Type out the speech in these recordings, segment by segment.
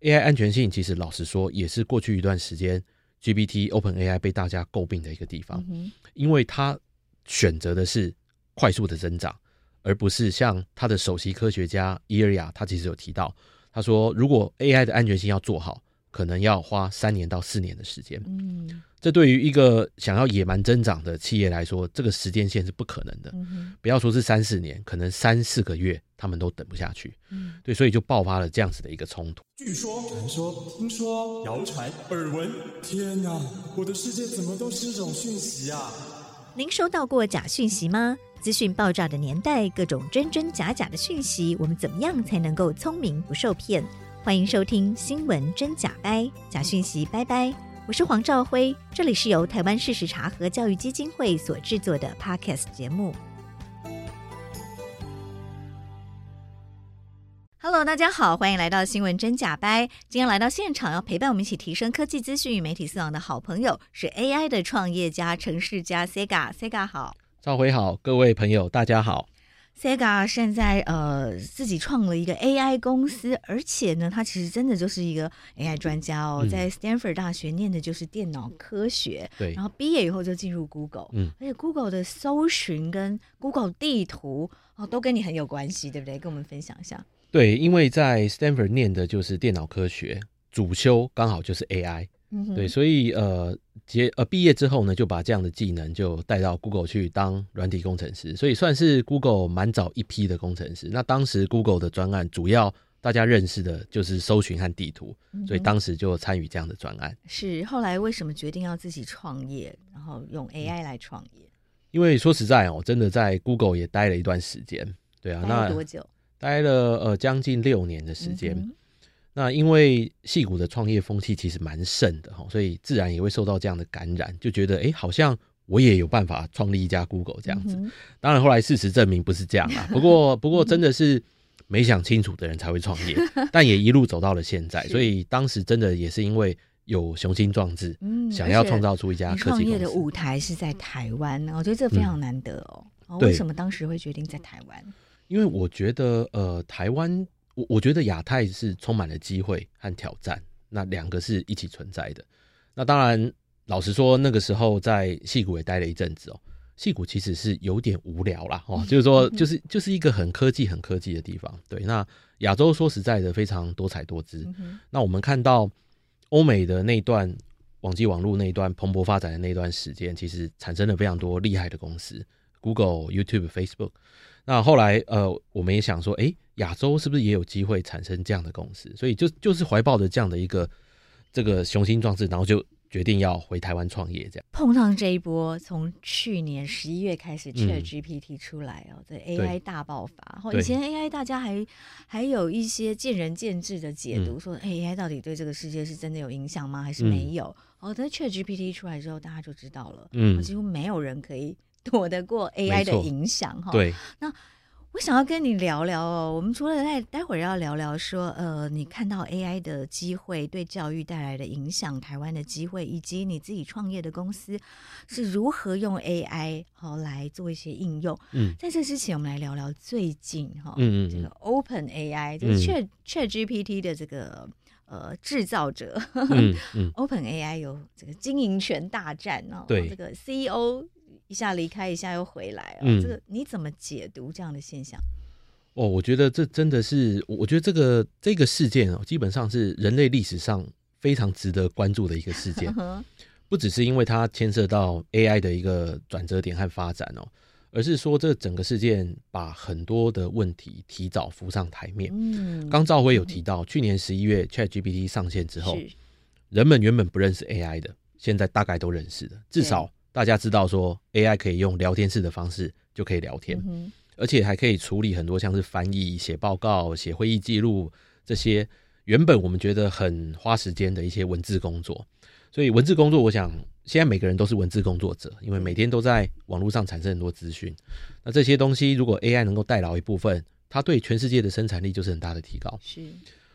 AI 安全性其实老实说也是过去一段时间 GPT OpenAI 被大家诟病的一个地方，嗯、因为它选择的是快速的增长，而不是像他的首席科学家伊尔雅，他其实有提到，他说如果 AI 的安全性要做好，可能要花三年到四年的时间。嗯。这对于一个想要野蛮增长的企业来说，这个时间线是不可能的。嗯、不要说是三四年，可能三四个月他们都等不下去。嗯，对，所以就爆发了这样子的一个冲突。据说、传说、听说、谣传、耳闻，天哪！我的世界怎么都是这种讯息啊？您收到过假讯息吗？资讯爆炸的年代，各种真真假假的讯息，我们怎么样才能够聪明不受骗？欢迎收听《新闻真假掰》，假讯息拜拜。我是黄兆辉，这里是由台湾事实查核教育基金会所制作的 Podcast 节目。Hello，大家好，欢迎来到新闻真假掰。今天来到现场要陪伴我们一起提升科技资讯与媒体素养的好朋友是 AI 的创业家城市家 Sega，Sega 好，兆辉好，各位朋友大家好。Sega 现在呃自己创了一个 AI 公司，而且呢，他其实真的就是一个 AI 专家哦，嗯、在 Stanford 大学念的就是电脑科学，对，然后毕业以后就进入 Google，嗯，而且 Google 的搜寻跟 Google 地图哦都跟你很有关系，对不对？跟我们分享一下。对，因为在 Stanford 念的就是电脑科学，主修刚好就是 AI。嗯、对，所以呃，结呃毕业之后呢，就把这样的技能就带到 Google 去当软体工程师，所以算是 Google 蛮早一批的工程师。那当时 Google 的专案主要大家认识的就是搜寻和地图，嗯、所以当时就参与这样的专案。是后来为什么决定要自己创业，然后用 AI 来创业？因为说实在哦，真的在 Google 也待了一段时间，对啊，待了多久？待了呃将近六年的时间。嗯那因为戏谷的创业风气其实蛮盛的哈，所以自然也会受到这样的感染，就觉得哎、欸，好像我也有办法创立一家 Google 这样子。嗯、当然后来事实证明不是这样啊。不过不过真的是没想清楚的人才会创业，但也一路走到了现在。所以当时真的也是因为有雄心壮志，嗯，想要创造出一家。创业的舞台是在台湾，我觉得这非常难得哦。嗯、为什么当时会决定在台湾？因为我觉得呃，台湾。我我觉得亚太是充满了机会和挑战，那两个是一起存在的。那当然，老实说，那个时候在戏谷也待了一阵子哦。戏谷其实是有点无聊啦，哦，就是说，就是就是一个很科技、很科技的地方。对，那亚洲说实在的，非常多彩多姿。那我们看到欧美的那段网际网络那一段蓬勃发展的那段时间，其实产生了非常多厉害的公司，Google、YouTube、Facebook。那后来，呃，我们也想说，哎，亚洲是不是也有机会产生这样的公司？所以就就是怀抱着这样的一个这个雄心壮志，然后就决定要回台湾创业。这样碰上这一波，从去年十一月开始，ChatGPT 出来哦，这、嗯、AI 大爆发。后以前 AI 大家还还有一些见仁见智的解读，嗯、说 AI 到底对这个世界是真的有影响吗？还是没有？嗯、哦，但 ChatGPT 出来之后，大家就知道了，嗯，几乎没有人可以。躲得过 AI 的影响哈？对。那我想要跟你聊聊哦，我们除了待待会儿要聊聊说，呃，你看到 AI 的机会对教育带来的影响，台湾的机会，以及你自己创业的公司是如何用 AI 好来做一些应用。嗯，在这之前，我们来聊聊最近哈，嗯嗯，这个 Open AI 就是 Chat ChatGPT 的这个呃制造者，嗯嗯，Open AI 有这个经营权大战哦，对，这个 CEO。一下离开，一下又回来，哦，嗯，这个你怎么解读这样的现象？哦，我觉得这真的是，我觉得这个这个事件哦，基本上是人类历史上非常值得关注的一个事件，不只是因为它牵涉到 AI 的一个转折点和发展哦，而是说这整个事件把很多的问题提早浮上台面。嗯，刚赵辉有提到，嗯，去年十一月 ChatGPT 上线之后，人们原本不认识 AI 的，现在大概都认识了，至少。大家知道说 AI 可以用聊天室的方式就可以聊天，嗯、而且还可以处理很多像是翻译、写报告、写会议记录这些原本我们觉得很花时间的一些文字工作。所以文字工作，我想现在每个人都是文字工作者，因为每天都在网络上产生很多资讯。那这些东西如果 AI 能够代劳一部分，它对全世界的生产力就是很大的提高。是。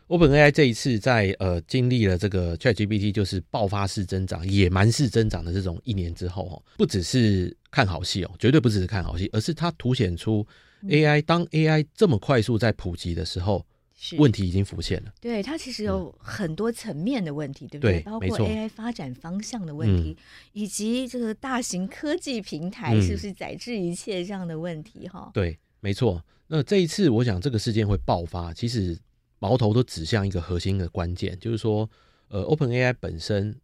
OpenAI 这一次在呃经历了这个 ChatGPT 就是爆发式增长、野蛮式增长的这种一年之后哦，不只是看好戏哦，绝对不只是看好戏，而是它凸显出 AI 当 AI 这么快速在普及的时候，问题已经浮现了。对，它其实有很多层面的问题，嗯、对不对？包括 AI 发展方向的问题，以及这个大型科技平台是不是载制一切这样的问题？哈、嗯，对，没错。那这一次，我想这个事件会爆发，其实矛头都指向一个核心的关键，就是说，呃，OpenAI 本身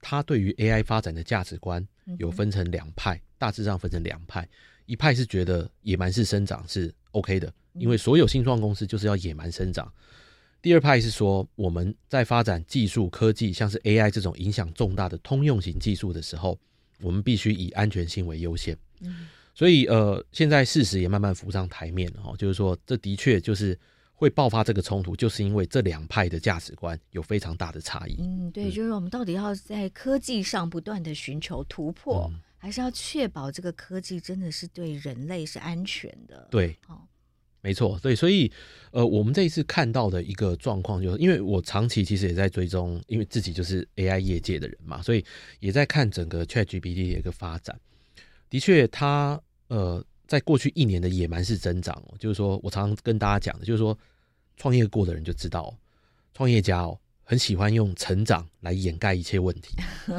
它对于 AI 发展的价值观有分成两派，嗯、大致上分成两派，一派是觉得野蛮式生长是 OK 的。因为所有新创公司就是要野蛮生长。第二派是说，我们在发展技术科技，像是 AI 这种影响重大的通用型技术的时候，我们必须以安全性为优先。嗯，所以呃，现在事实也慢慢浮上台面了，就是说，这的确就是会爆发这个冲突，就是因为这两派的价值观有非常大的差异。嗯，对，就是我们到底要在科技上不断的寻求突破，嗯，还是要确保这个科技真的是对人类是安全的？对，哦。没错，对，所以，呃，我们这一次看到的一个状况，就是因为我长期其实也在追踪，因为自己就是 AI 业界的人嘛，所以也在看整个 ChatGPT 的一个发展。的确，它呃，在过去一年的野蛮式增长哦，就是说我常常跟大家讲的，就是说，创业过的人就知道，创业家哦，很喜欢用成长来掩盖一切问题。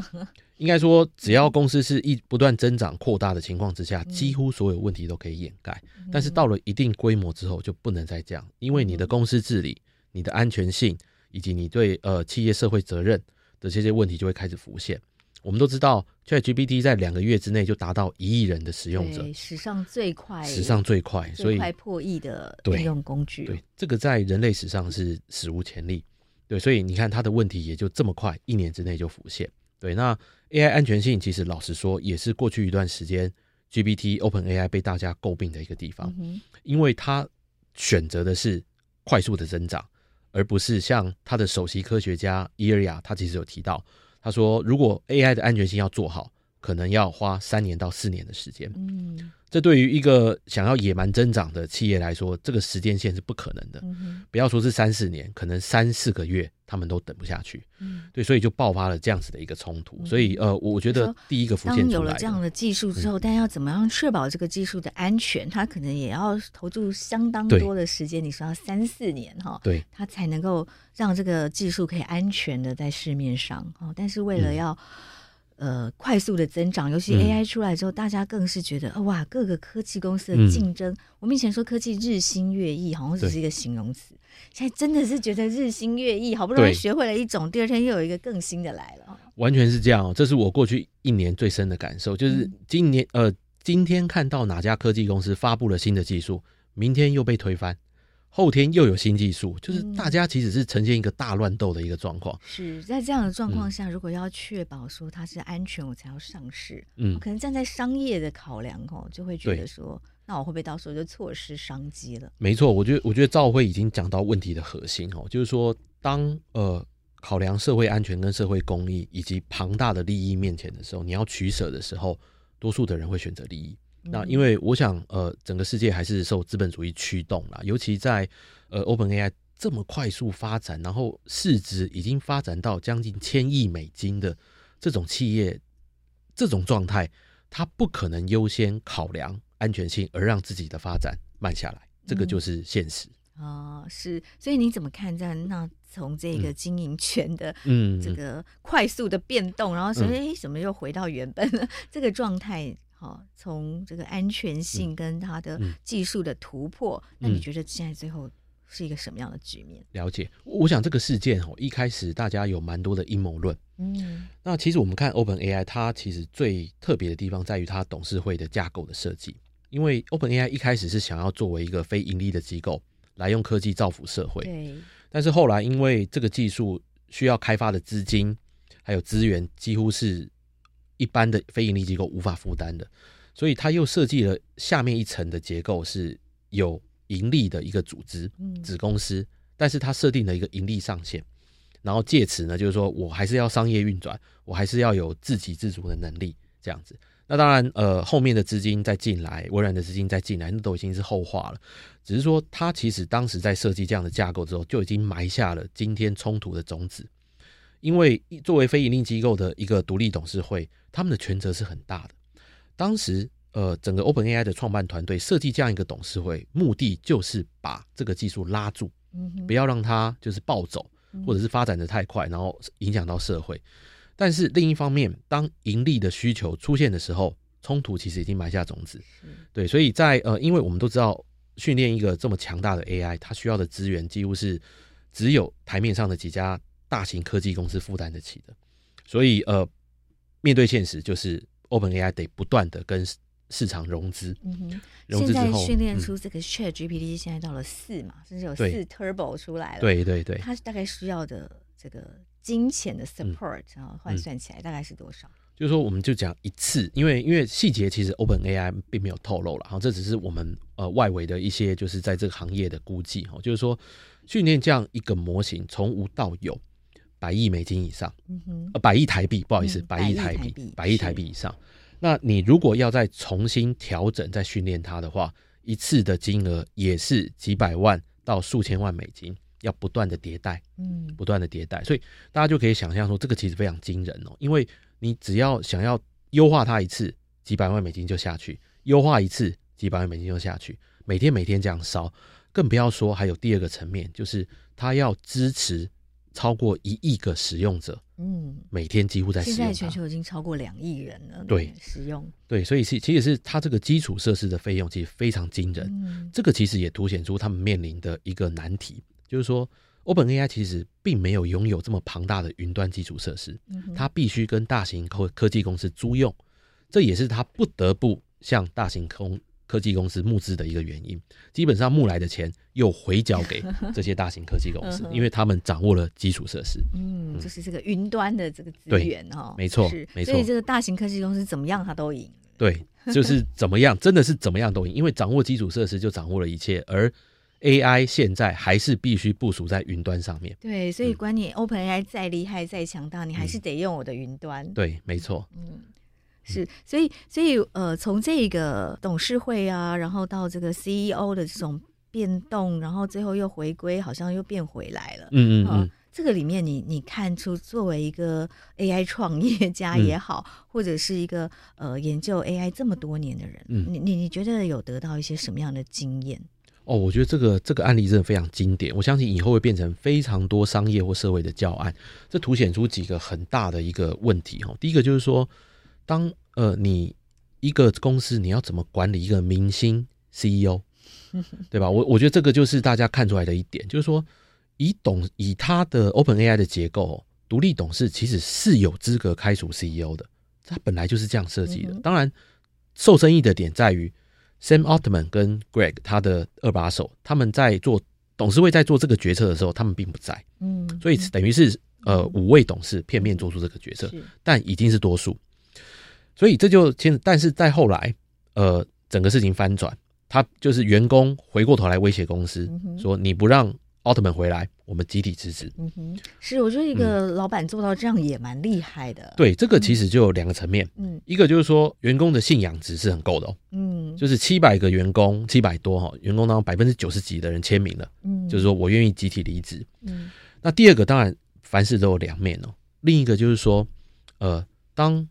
应该说，只要公司是一不断增长扩大的情况之下，几乎所有问题都可以掩盖。但是到了一定规模之后，就不能再这样，因为你的公司治理、你的安全性以及你对呃企业社会责任的这些问题就会开始浮现。我们都知道，ChatGPT 在两个月之内就达到一亿人的使用者，史上最快，史上最快，所以快破亿的应用工具。对，对，这个在人类史上是史无前例。对，所以你看它的问题也就这么快，一年之内就浮现。对，那 AI 安全性其实老实说，也是过去一段时间 GPT OpenAI 被大家诟病的一个地方，因为它选择的是快速的增长，而不是像它的首席科学家伊尔雅，他其实有提到，他说如果 AI 的安全性要做好，可能要花三年到四年的时间。嗯这对于一个想要野蛮增长的企业来说，这个时间线是不可能的。嗯、不要说是三四年，可能三四个月他们都等不下去。嗯、对，所以就爆发了这样子的一个冲突。嗯、所以呃，我觉得第一个浮现出来，当有了这样的技术之后，嗯、但要怎么样确保这个技术的安全？它可能也要投注相当多的时间。你说要三四年哈，对，它才能够让这个技术可以安全的在市面上。哦但是为了要、嗯呃，快速的增长，尤其 AI 出来之后，嗯、大家更是觉得哇，各个科技公司的竞争。嗯、我们以前说科技日新月异，好像只是一个形容词，现在真的是觉得日新月异，好不容易学会了一种，第二天又有一个更新的来了。完全是这样，这是我过去一年最深的感受，就是今年、嗯、呃，今天看到哪家科技公司发布了新的技术，明天又被推翻。后天又有新技术，就是大家其实是呈现一个大乱斗的一个状况。是在这样的状况下，如果要确保说它是安全，我才要上市。嗯，可能站在商业的考量哦，就会觉得说，那我会不会到时候就错失商机了？没错，我觉得我觉得赵辉已经讲到问题的核心哦，就是说当呃考量社会安全跟社会公益以及庞大的利益面前的时候，你要取舍的时候，多数的人会选择利益。那因为我想，呃，整个世界还是受资本主义驱动啦，尤其在呃 OpenAI 这么快速发展，然后市值已经发展到将近千亿美金的这种企业，这种状态，它不可能优先考量安全性而让自己的发展慢下来，这个就是现实。嗯、哦，是，所以你怎么看在那从这个经营权的嗯这个快速的变动，嗯、然后说哎，怎么又回到原本了这个状态？哦，从这个安全性跟它的技术的突破，那你觉得现在最后是一个什么样的局面？了解，我想这个事件哦，一开始大家有蛮多的阴谋论。嗯，那其实我们看 OpenAI，它其实最特别的地方在于它董事会的架构的设计。因为 OpenAI 一开始是想要作为一个非盈利的机构来用科技造福社会，对。但是后来因为这个技术需要开发的资金还有资源几乎是。一般的非盈利机构无法负担的，所以他又设计了下面一层的结构是有盈利的一个组织子公司，但是他设定了一个盈利上限，然后借此呢，就是说我还是要商业运转，我还是要有自给自足的能力这样子。那当然，呃，后面的资金再进来，微软的资金再进来，那都已经是后话了。只是说，他其实当时在设计这样的架构之后，就已经埋下了今天冲突的种子。因为作为非营利机构的一个独立董事会，他们的权责是很大的。当时，呃，整个 OpenAI 的创办团队设计这样一个董事会，目的就是把这个技术拉住，嗯，不要让它就是暴走，或者是发展的太快，然后影响到社会。但是另一方面，当盈利的需求出现的时候，冲突其实已经埋下种子。对，所以在呃，因为我们都知道，训练一个这么强大的 AI，它需要的资源几乎是只有台面上的几家大型科技公司负担得起的。所以呃，面对现实，就是 OpenAI 得不断的跟市场融资。嗯哼，融资之后现在训练出这个 ChatGPT，现在到了四嘛，甚至有四 Turbo 出来了。对对对，它大概需要的这个。金钱的 support 然后换算起来大概是多少？嗯、就是说，我们就讲一次，因为因为细节其实 OpenAI 并没有透露了，哈，这只是我们呃外围的一些就是在这个行业的估计，哈，就是说训练这样一个模型从无到有，百亿美金以上，呃，百亿台币，不好意思，百亿台币，百亿台币以上。那你如果要再重新调整再训练它的话，一次的金额也是几百万到数千万美金。要不断的迭代，嗯，不断的迭代，所以大家就可以想象说，这个其实非常惊人哦。因为你只要想要优化它一次，几百万美金就下去；优化一次，几百万美金就下去。每天每天这样烧，更不要说还有第二个层面，就是它要支持超过一亿个使用者，嗯，每天几乎在使用。现在全球已经超过两亿人了，对，使用。对，所以是其实是它这个基础设施的费用其实非常惊人。嗯，这个其实也凸显出他们面临的一个难题。就是说，OpenAI 其实并没有拥有这么庞大的云端基础设施，它必须跟大型科科技公司租用，这也是它不得不向大型科科技公司募资的一个原因。基本上募来的钱又回缴给 这些大型科技公司，因为他们掌握了基础设施。嗯，就是这个云端的这个资源哈，没错，没错。所以这个大型科技公司怎么样，它都赢。对，就是怎么样，真的是怎么样都赢，因为掌握基础设施就掌握了一切，而。AI 现在还是必须部署在云端上面。对，所以管你 OpenAI 再厉害、再强大，你还是得用我的云端。嗯、对，没错。嗯，是，所以，所以，呃，从这个董事会啊，然后到这个 CEO 的这种变动，然后最后又回归，好像又变回来了。嗯嗯嗯。这个里面你，你你看出作为一个 AI 创业家也好，嗯、或者是一个呃研究 AI 这么多年的人，嗯，你你你觉得有得到一些什么样的经验？哦，我觉得这个这个案例真的非常经典，我相信以后会变成非常多商业或社会的教案。这凸显出几个很大的一个问题哈。第一个就是说，当呃你一个公司你要怎么管理一个明星 CEO，对吧？我我觉得这个就是大家看出来的一点，就是说以董以他的 OpenAI 的结构，独立董事其实是有资格开除 CEO 的，他本来就是这样设计的。当然，受争议的点在于。Sam Altman 跟 Greg 他的二把手，他们在做董事会在做这个决策的时候，他们并不在，嗯，所以等于是呃五位董事片面做出这个决策，但已经是多数，所以这就其实，但是在后来，呃，整个事情翻转，他就是员工回过头来威胁公司，说你不让。奥特曼回来，我们集体辞职。嗯哼，是，我觉得一个老板做到这样也蛮厉害的。对，这个其实就有两个层面。嗯，一个就是说员工的信仰值是很够的哦。嗯，就是七百个员工，七百多哈，员工当中百分之九十几的人签名了。嗯，就是说我愿意集体离职。嗯，那第二个当然凡事都有两面哦。另一个就是说，呃，当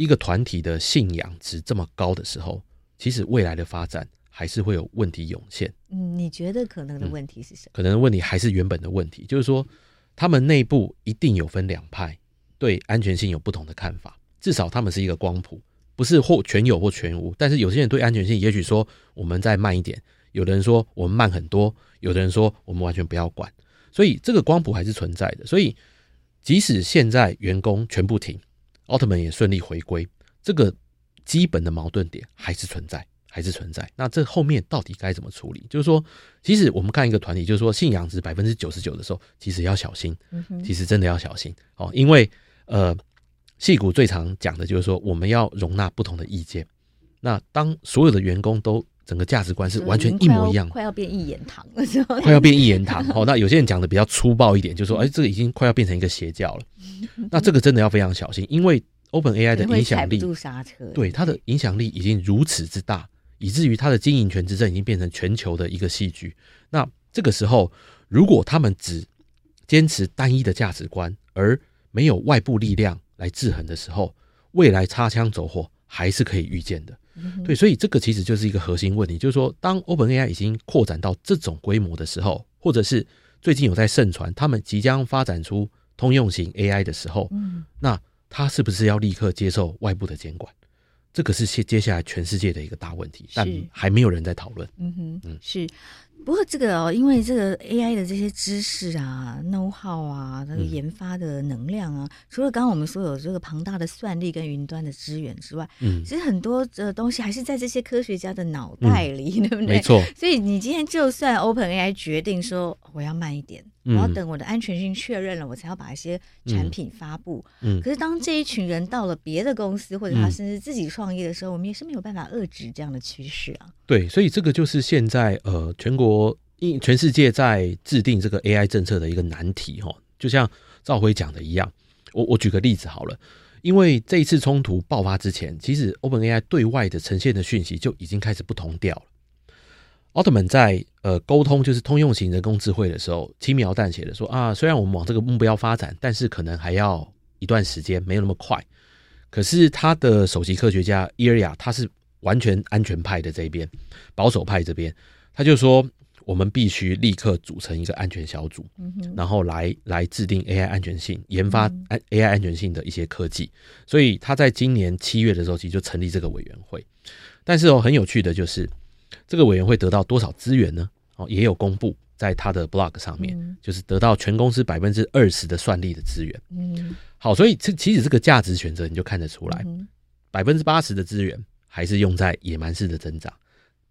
一个团体的信仰值这么高的时候，其实未来的发展。还是会有问题涌现。嗯，你觉得可能的问题是什么？嗯，可能的问题还是原本的问题，就是说他们内部一定有分两派，对安全性有不同的看法。至少他们是一个光谱，不是或全有或全无。但是有些人对安全性，也许说我们再慢一点；有的人说我们慢很多；有的人说我们完全不要管。所以这个光谱还是存在的。所以即使现在员工全部停，奥特曼也顺利回归，这个基本的矛盾点还是存在。还是存在，那这后面到底该怎么处理？就是说，其实我们看一个团体，就是说信仰值百分之九十九的时候，其实要小心。其实真的要小心哦，因为呃，戏骨最常讲的就是说，我们要容纳不同的意见。那当所有的员工都整个价值观是完全一模一样，快要变一言堂的时候，快要变一言堂哦。那有些人讲的比较粗暴一点，就说，哎，这个已经快要变成一个邪教了。那这个真的要非常小心，因为 OpenAI 的影响力，对它的影响力已经如此之大。以至于它的经营权之争已经变成全球的一个戏剧。那这个时候，如果他们只坚持单一的价值观，而没有外部力量来制衡的时候，未来擦枪走火还是可以预见的。对，所以这个其实就是一个核心问题，就是说，当 OpenAI 已经扩展到这种规模的时候，或者是最近有在盛传，他们即将发展出通用型 AI 的时候，嗯，那他是不是要立刻接受外部的监管？这个是接接下来全世界的一个大问题，但还没有人在讨论。嗯哼，嗯，是。不过这个哦，因为这个 AI 的这些知识啊、know how 啊、那个研发的能量啊，嗯、除了刚刚我们说有这个庞大的算力跟云端的资源之外，嗯，其实很多的东西还是在这些科学家的脑袋里，嗯、对不对？没错。所以你今天就算 OpenAI 决定说我要慢一点。我要等我的安全性确认了，我才要把一些产品发布。嗯，嗯，可是当这一群人到了别的公司，或者他甚至自己创业的时候，嗯，我们也是没有办法遏制这样的趋势啊。对，所以这个就是现在呃，全国全世界在制定这个 AI 政策的一个难题哈。就像赵辉讲的一样，我我举个例子好了，因为这一次冲突爆发之前，其实 OpenAI 对外的呈现的讯息就已经开始不同调了。奥特曼在呃沟通就是通用型人工智慧的时候，轻描淡写的说啊，虽然我们往这个目标发展，但是可能还要一段时间，没有那么快。可是他的首席科学家伊尔雅，他是完全安全派的这一边，保守派这边，他就说我们必须立刻组成一个安全小组，然后来来制定 AI 安全性研发安 AI 安全性的一些科技。所以他在今年七月的时候，其实就成立这个委员会。但是哦，很有趣的就是。这个委员会得到多少资源呢？哦，也有公布在他的 blog 上面，嗯、就是得到全公司百分之二十的算力的资源。嗯，好，所以这其实这个价值选择你就看得出来，百分之八十的资源还是用在野蛮式的增长，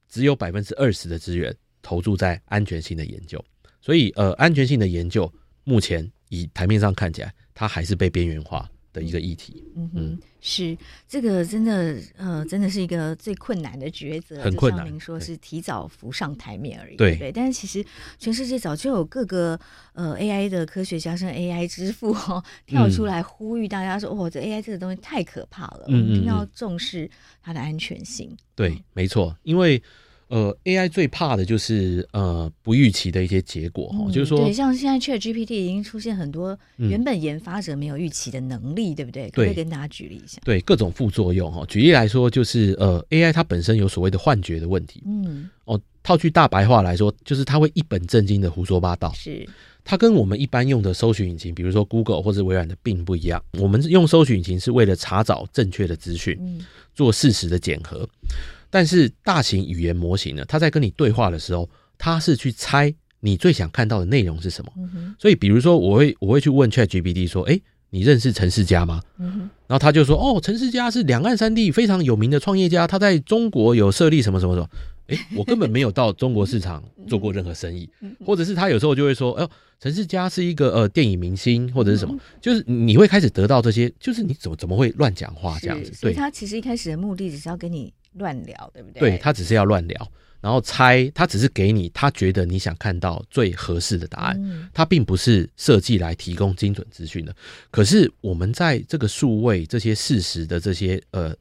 只有百分之二十的资源投注在安全性的研究。所以，呃，安全性的研究目前以台面上看起来，它还是被边缘化。的一个议题，嗯哼，是这个真的，呃，真的是一个最困难的抉择，很困难。您说是提早浮上台面而已，对。但是其实全世界早就有各个呃 AI 的科学家，甚至 AI 之父哦，跳出来呼吁大家说：“嗯、哦，这 AI 这个东西太可怕了，嗯嗯嗯，我们一定要重视它的安全性。”对，没错，因为。呃，AI 最怕的就是呃不预期的一些结果哈，嗯、就是说，对，像现在 ChatGPT 已经出现很多原本研发者没有预期的能力，嗯、对不对？可以跟大家举例一下。对，各种副作用哈，举例来说，就是呃 AI 它本身有所谓的幻觉的问题，嗯，哦，套句大白话来说，就是它会一本正经的胡说八道，是它跟我们一般用的搜寻引擎，比如说 Google 或者微软的并不一样。我们用搜寻引擎是为了查找正确的资讯，嗯、做事实的检核。但是大型语言模型呢，它在跟你对话的时候，它是去猜你最想看到的内容是什么。嗯、所以，比如说，我会我会去问 ChatGPT 说：“哎、欸，你认识陈世佳吗？”嗯、然后他就说：“哦，陈世佳是两岸三地非常有名的创业家，他在中国有设立什么什么什么。”哎，我根本没有到中国市场做过任何生意，或者是他有时候就会说：“哎呦，陈世佳是一个呃电影明星，或者是什么。”就是你会开始得到这些，就是你怎么怎么会乱讲话这样子？所以他其实一开始的目的只是要跟你。乱聊，对不对？对，他只是要乱聊，然后猜，他只是给你他觉得你想看到最合适的答案，嗯、他并不是设计来提供精准资讯的。可是我们在这个数位这些事实的这些呃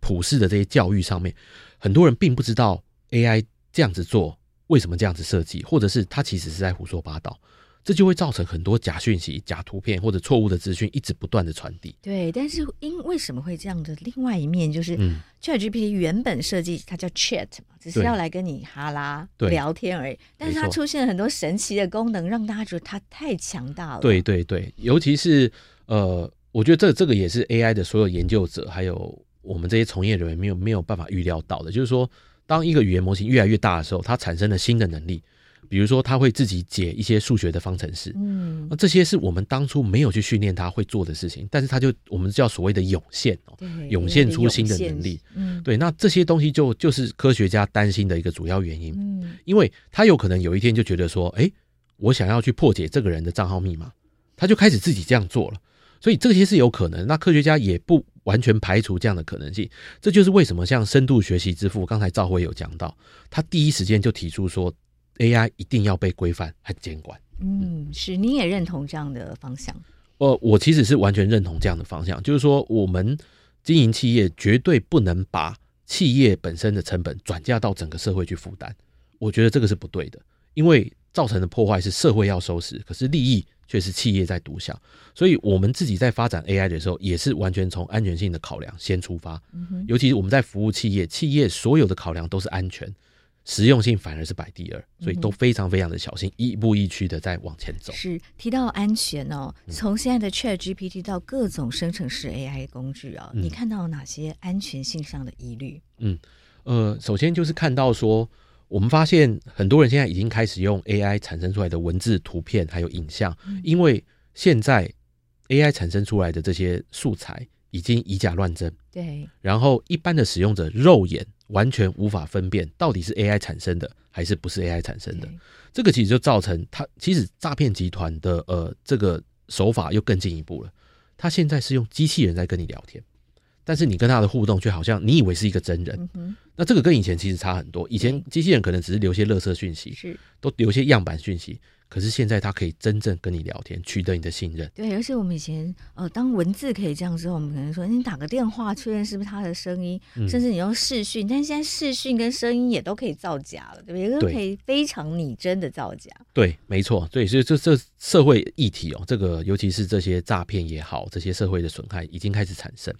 普世的这些教育上面，很多人并不知道 AI 这样子做为什么这样子设计，或者是他其实是在胡说八道。这就会造成很多假讯息、假图片或者错误的资讯一直不断的传递。对，但是因为什么会这样的？另外一面就是，ChatGPT 原本设计它叫 Chat 嘛，只是要来跟你哈拉聊天而已。但是它出现了很多神奇的功能，让大家觉得它太强大了。对对对，尤其是呃，我觉得这这个也是 AI 的所有研究者还有我们这些从业人员没有没有办法预料到的，就是说，当一个语言模型越来越大的时候，它产生了新的能力。比如说，他会自己解一些数学的方程式，嗯，那这些是我们当初没有去训练他会做的事情，但是他就我们叫所谓的涌现哦，涌现出新的能力，嗯，对，那这些东西就就是科学家担心的一个主要原因，嗯，因为他有可能有一天就觉得说，哎，我想要去破解这个人的账号密码，他就开始自己这样做了，所以这些是有可能，那科学家也不完全排除这样的可能性，这就是为什么像深度学习之父刚才赵辉有讲到，他第一时间就提出说。AI 一定要被规范和监管。嗯，是，你也认同这样的方向？呃，我其实是完全认同这样的方向，就是说，我们经营企业绝对不能把企业本身的成本转嫁到整个社会去负担。我觉得这个是不对的，因为造成的破坏是社会要收拾，可是利益却是企业在独享。所以，我们自己在发展 AI 的时候，也是完全从安全性的考量先出发。嗯哼，尤其是我们在服务企业，企业所有的考量都是安全。实用性反而是摆第二，所以都非常非常的小心，亦步亦趋的在往前走。是提到安全哦，从现在的 Chat GPT 到各种生成式 AI 工具啊，嗯、你看到哪些安全性上的疑虑？嗯，呃，首先就是看到说，我们发现很多人现在已经开始用 AI 产生出来的文字、图片还有影像，嗯、因为现在 AI 产生出来的这些素材已经以假乱真，对，然后一般的使用者肉眼。完全无法分辨到底是 AI 产生的还是不是 AI 产生的，这个其实就造成它其实诈骗集团的呃这个手法又更进一步了。他现在是用机器人在跟你聊天，但是你跟他的互动却好像你以为是一个真人。那这个跟以前其实差很多，以前机器人可能只是留些垃圾讯息，是都留些样板讯息。可是现在，他可以真正跟你聊天，取得你的信任。对，而且我们以前呃，当文字可以这样之后，我们可能说你打个电话确认是不是他的声音，嗯、甚至你用视讯。但现在视讯跟声音也都可以造假了，对不对？对，都可以非常拟真的造假。对，没错。对，所以这这社会议题哦，这个尤其是这些诈骗也好，这些社会的损害已经开始产生。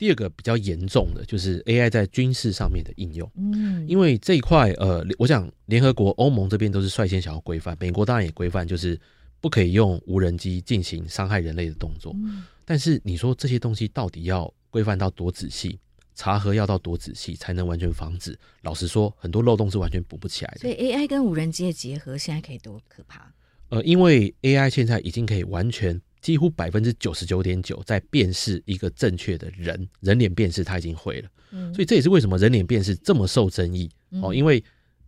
第二个比较严重的就是 AI 在军事上面的应用，嗯，因为这一块，呃，我想联合国、欧盟这边都是率先想要规范，美国当然也规范，就是不可以用无人机进行伤害人类的动作。嗯但是你说这些东西到底要规范到多仔细，查核要到多仔细才能完全防止？老实说，很多漏洞是完全补不起来的。所以 AI 跟无人机的结合现在可以多可怕？呃，因为 AI 现在已经可以完全。几乎百分之九十九点九在辨识一个正确的人，人脸辨识他已经会了，嗯，所以这也是为什么人脸辨识这么受争议哦。因为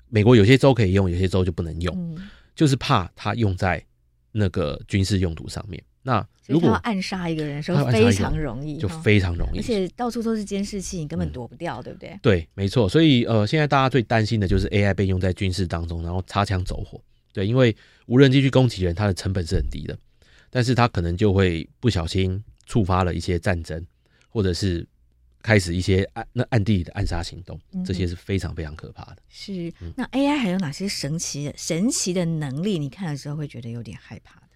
美国有些州可以用，有些州就不能用，就是怕它用在那个军事用途上面。那如果要暗杀一个人的时候，非常容易，就非常容易，而且到处都是监视器，你根本躲不掉，对不对？对，没错。所以呃，现在大家最担心的就是 AI 被用在军事当中，然后擦枪走火。对，因为无人机去攻击人，它的成本是很低的。但是他可能就会不小心触发了一些战争，或者是开始一些暗那暗地里的暗杀行动，这些是非常非常可怕的。是，那 AI 还有哪些神奇的神奇的能力？你看的时候会觉得有点害怕的？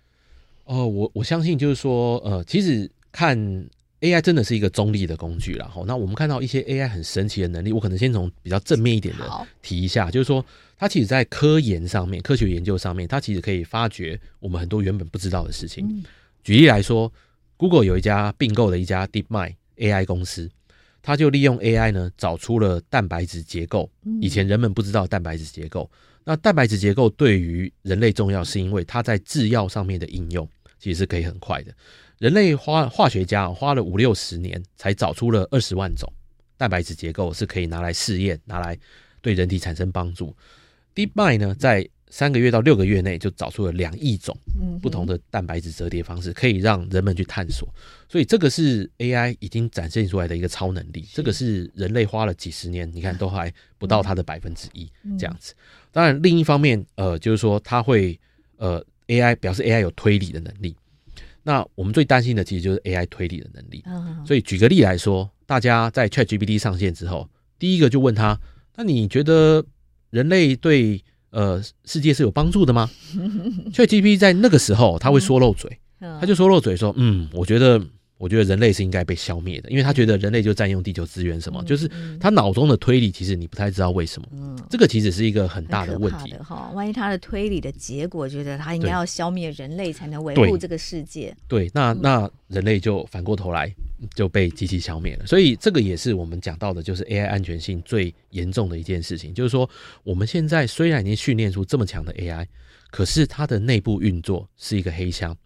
哦，我我相信就是说，呃，其实看。AI 真的是一个中立的工具啦，那我们看到一些 AI 很神奇的能力，我可能先从比较正面一点的提一下，就是说它其实在科研上面、科学研究上面，它其实可以发掘我们很多原本不知道的事情。举例来说，Google 有一家并购的一家 DeepMind AI 公司，它就利用 AI 呢找出了蛋白质结构，以前人们不知道蛋白质结构。那蛋白质结构对于人类重要，是因为它在制药上面的应用其实是可以很快的。人类花化学家花了五六十年才找出了二十万种蛋白质结构是可以拿来试验，拿来对人体产生帮助。DeepMind 呢，在三个月到六个月内就找出了两亿种不同的蛋白质折叠方式，可以让人们去探索。所以这个是 AI 已经展现出来的一个超能力。这个是人类花了几十年，你看都还不到它的百分之一这样子。当然，另一方面，呃，就是说它会呃 AI 表示 AI 有推理的能力。那我们最担心的其实就是 AI 推理的能力。所以举个例来说，大家在 ChatGPT 上线之后，第一个就问他：那你觉得人类对呃世界是有帮助的吗？ChatGPT 在那个时候他会说漏嘴，他就说漏嘴说：嗯，我觉得。我觉得人类是应该被消灭的，因为他觉得人类就占用地球资源，什么、嗯、就是他脑中的推理，其实你不太知道为什么。嗯，这个其实是一个很大的问题哈。万一他的推理的结果觉得他应该要消灭人类才能维护这个世界，对，对那那人类就反过头来就被机器消灭了。所以这个也是我们讲到的，就是 AI 安全性最严重的一件事情，就是说我们现在虽然已经训练出这么强的 AI，可是它的内部运作是一个黑箱。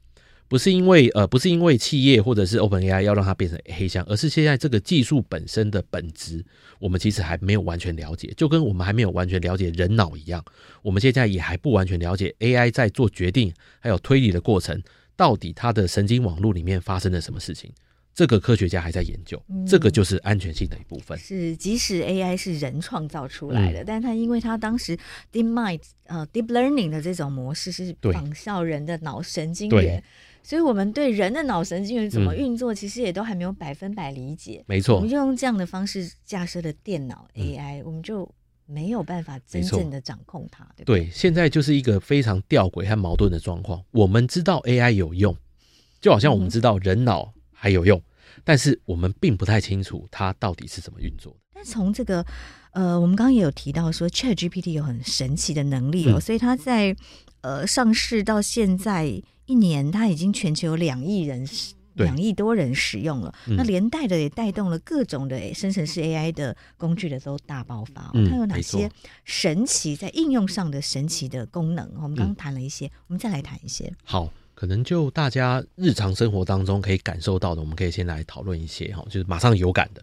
不是因为呃，不是因为企业或者是 OpenAI 要让它变成黑箱，而是现在这个技术本身的本质，我们其实还没有完全了解，就跟我们还没有完全了解人脑一样，我们现在也还不完全了解 AI 在做决定还有推理的过程，到底它的神经网络里面发生了什么事情，这个科学家还在研究，这个就是安全性的一部分。嗯、是，即使 AI 是人创造出来的，嗯、但它因为它当时 DeepMind 呃 Deep Learning 的这种模式是仿效人的脑神经元。所以，我们对人的脑神经元怎么运作，其实也都还没有百分百理解。没错，我们就用这样的方式架设的电脑 AI，我们就没有办法真正的掌控它，对不对？对，现在就是一个非常吊诡和矛盾的状况。我们知道 AI 有用，就好像我们知道人脑还有用，但是我们并不太清楚它到底是怎么运作的。但从这个呃，我们刚刚也有提到说，ChatGPT 有很神奇的能力哦，嗯、所以它在呃上市到现在一年，它已经全球有两亿人。两亿多人使用了，嗯、那连带的也带动了各种的生成式 AI 的工具的都大爆发、哦。嗯、它有哪些神奇在应用上的神奇的功能？我们刚刚谈了一些，嗯、我们再来谈一些。好，可能就大家日常生活当中可以感受到的，我们可以先来讨论一些哈，就是马上有感的。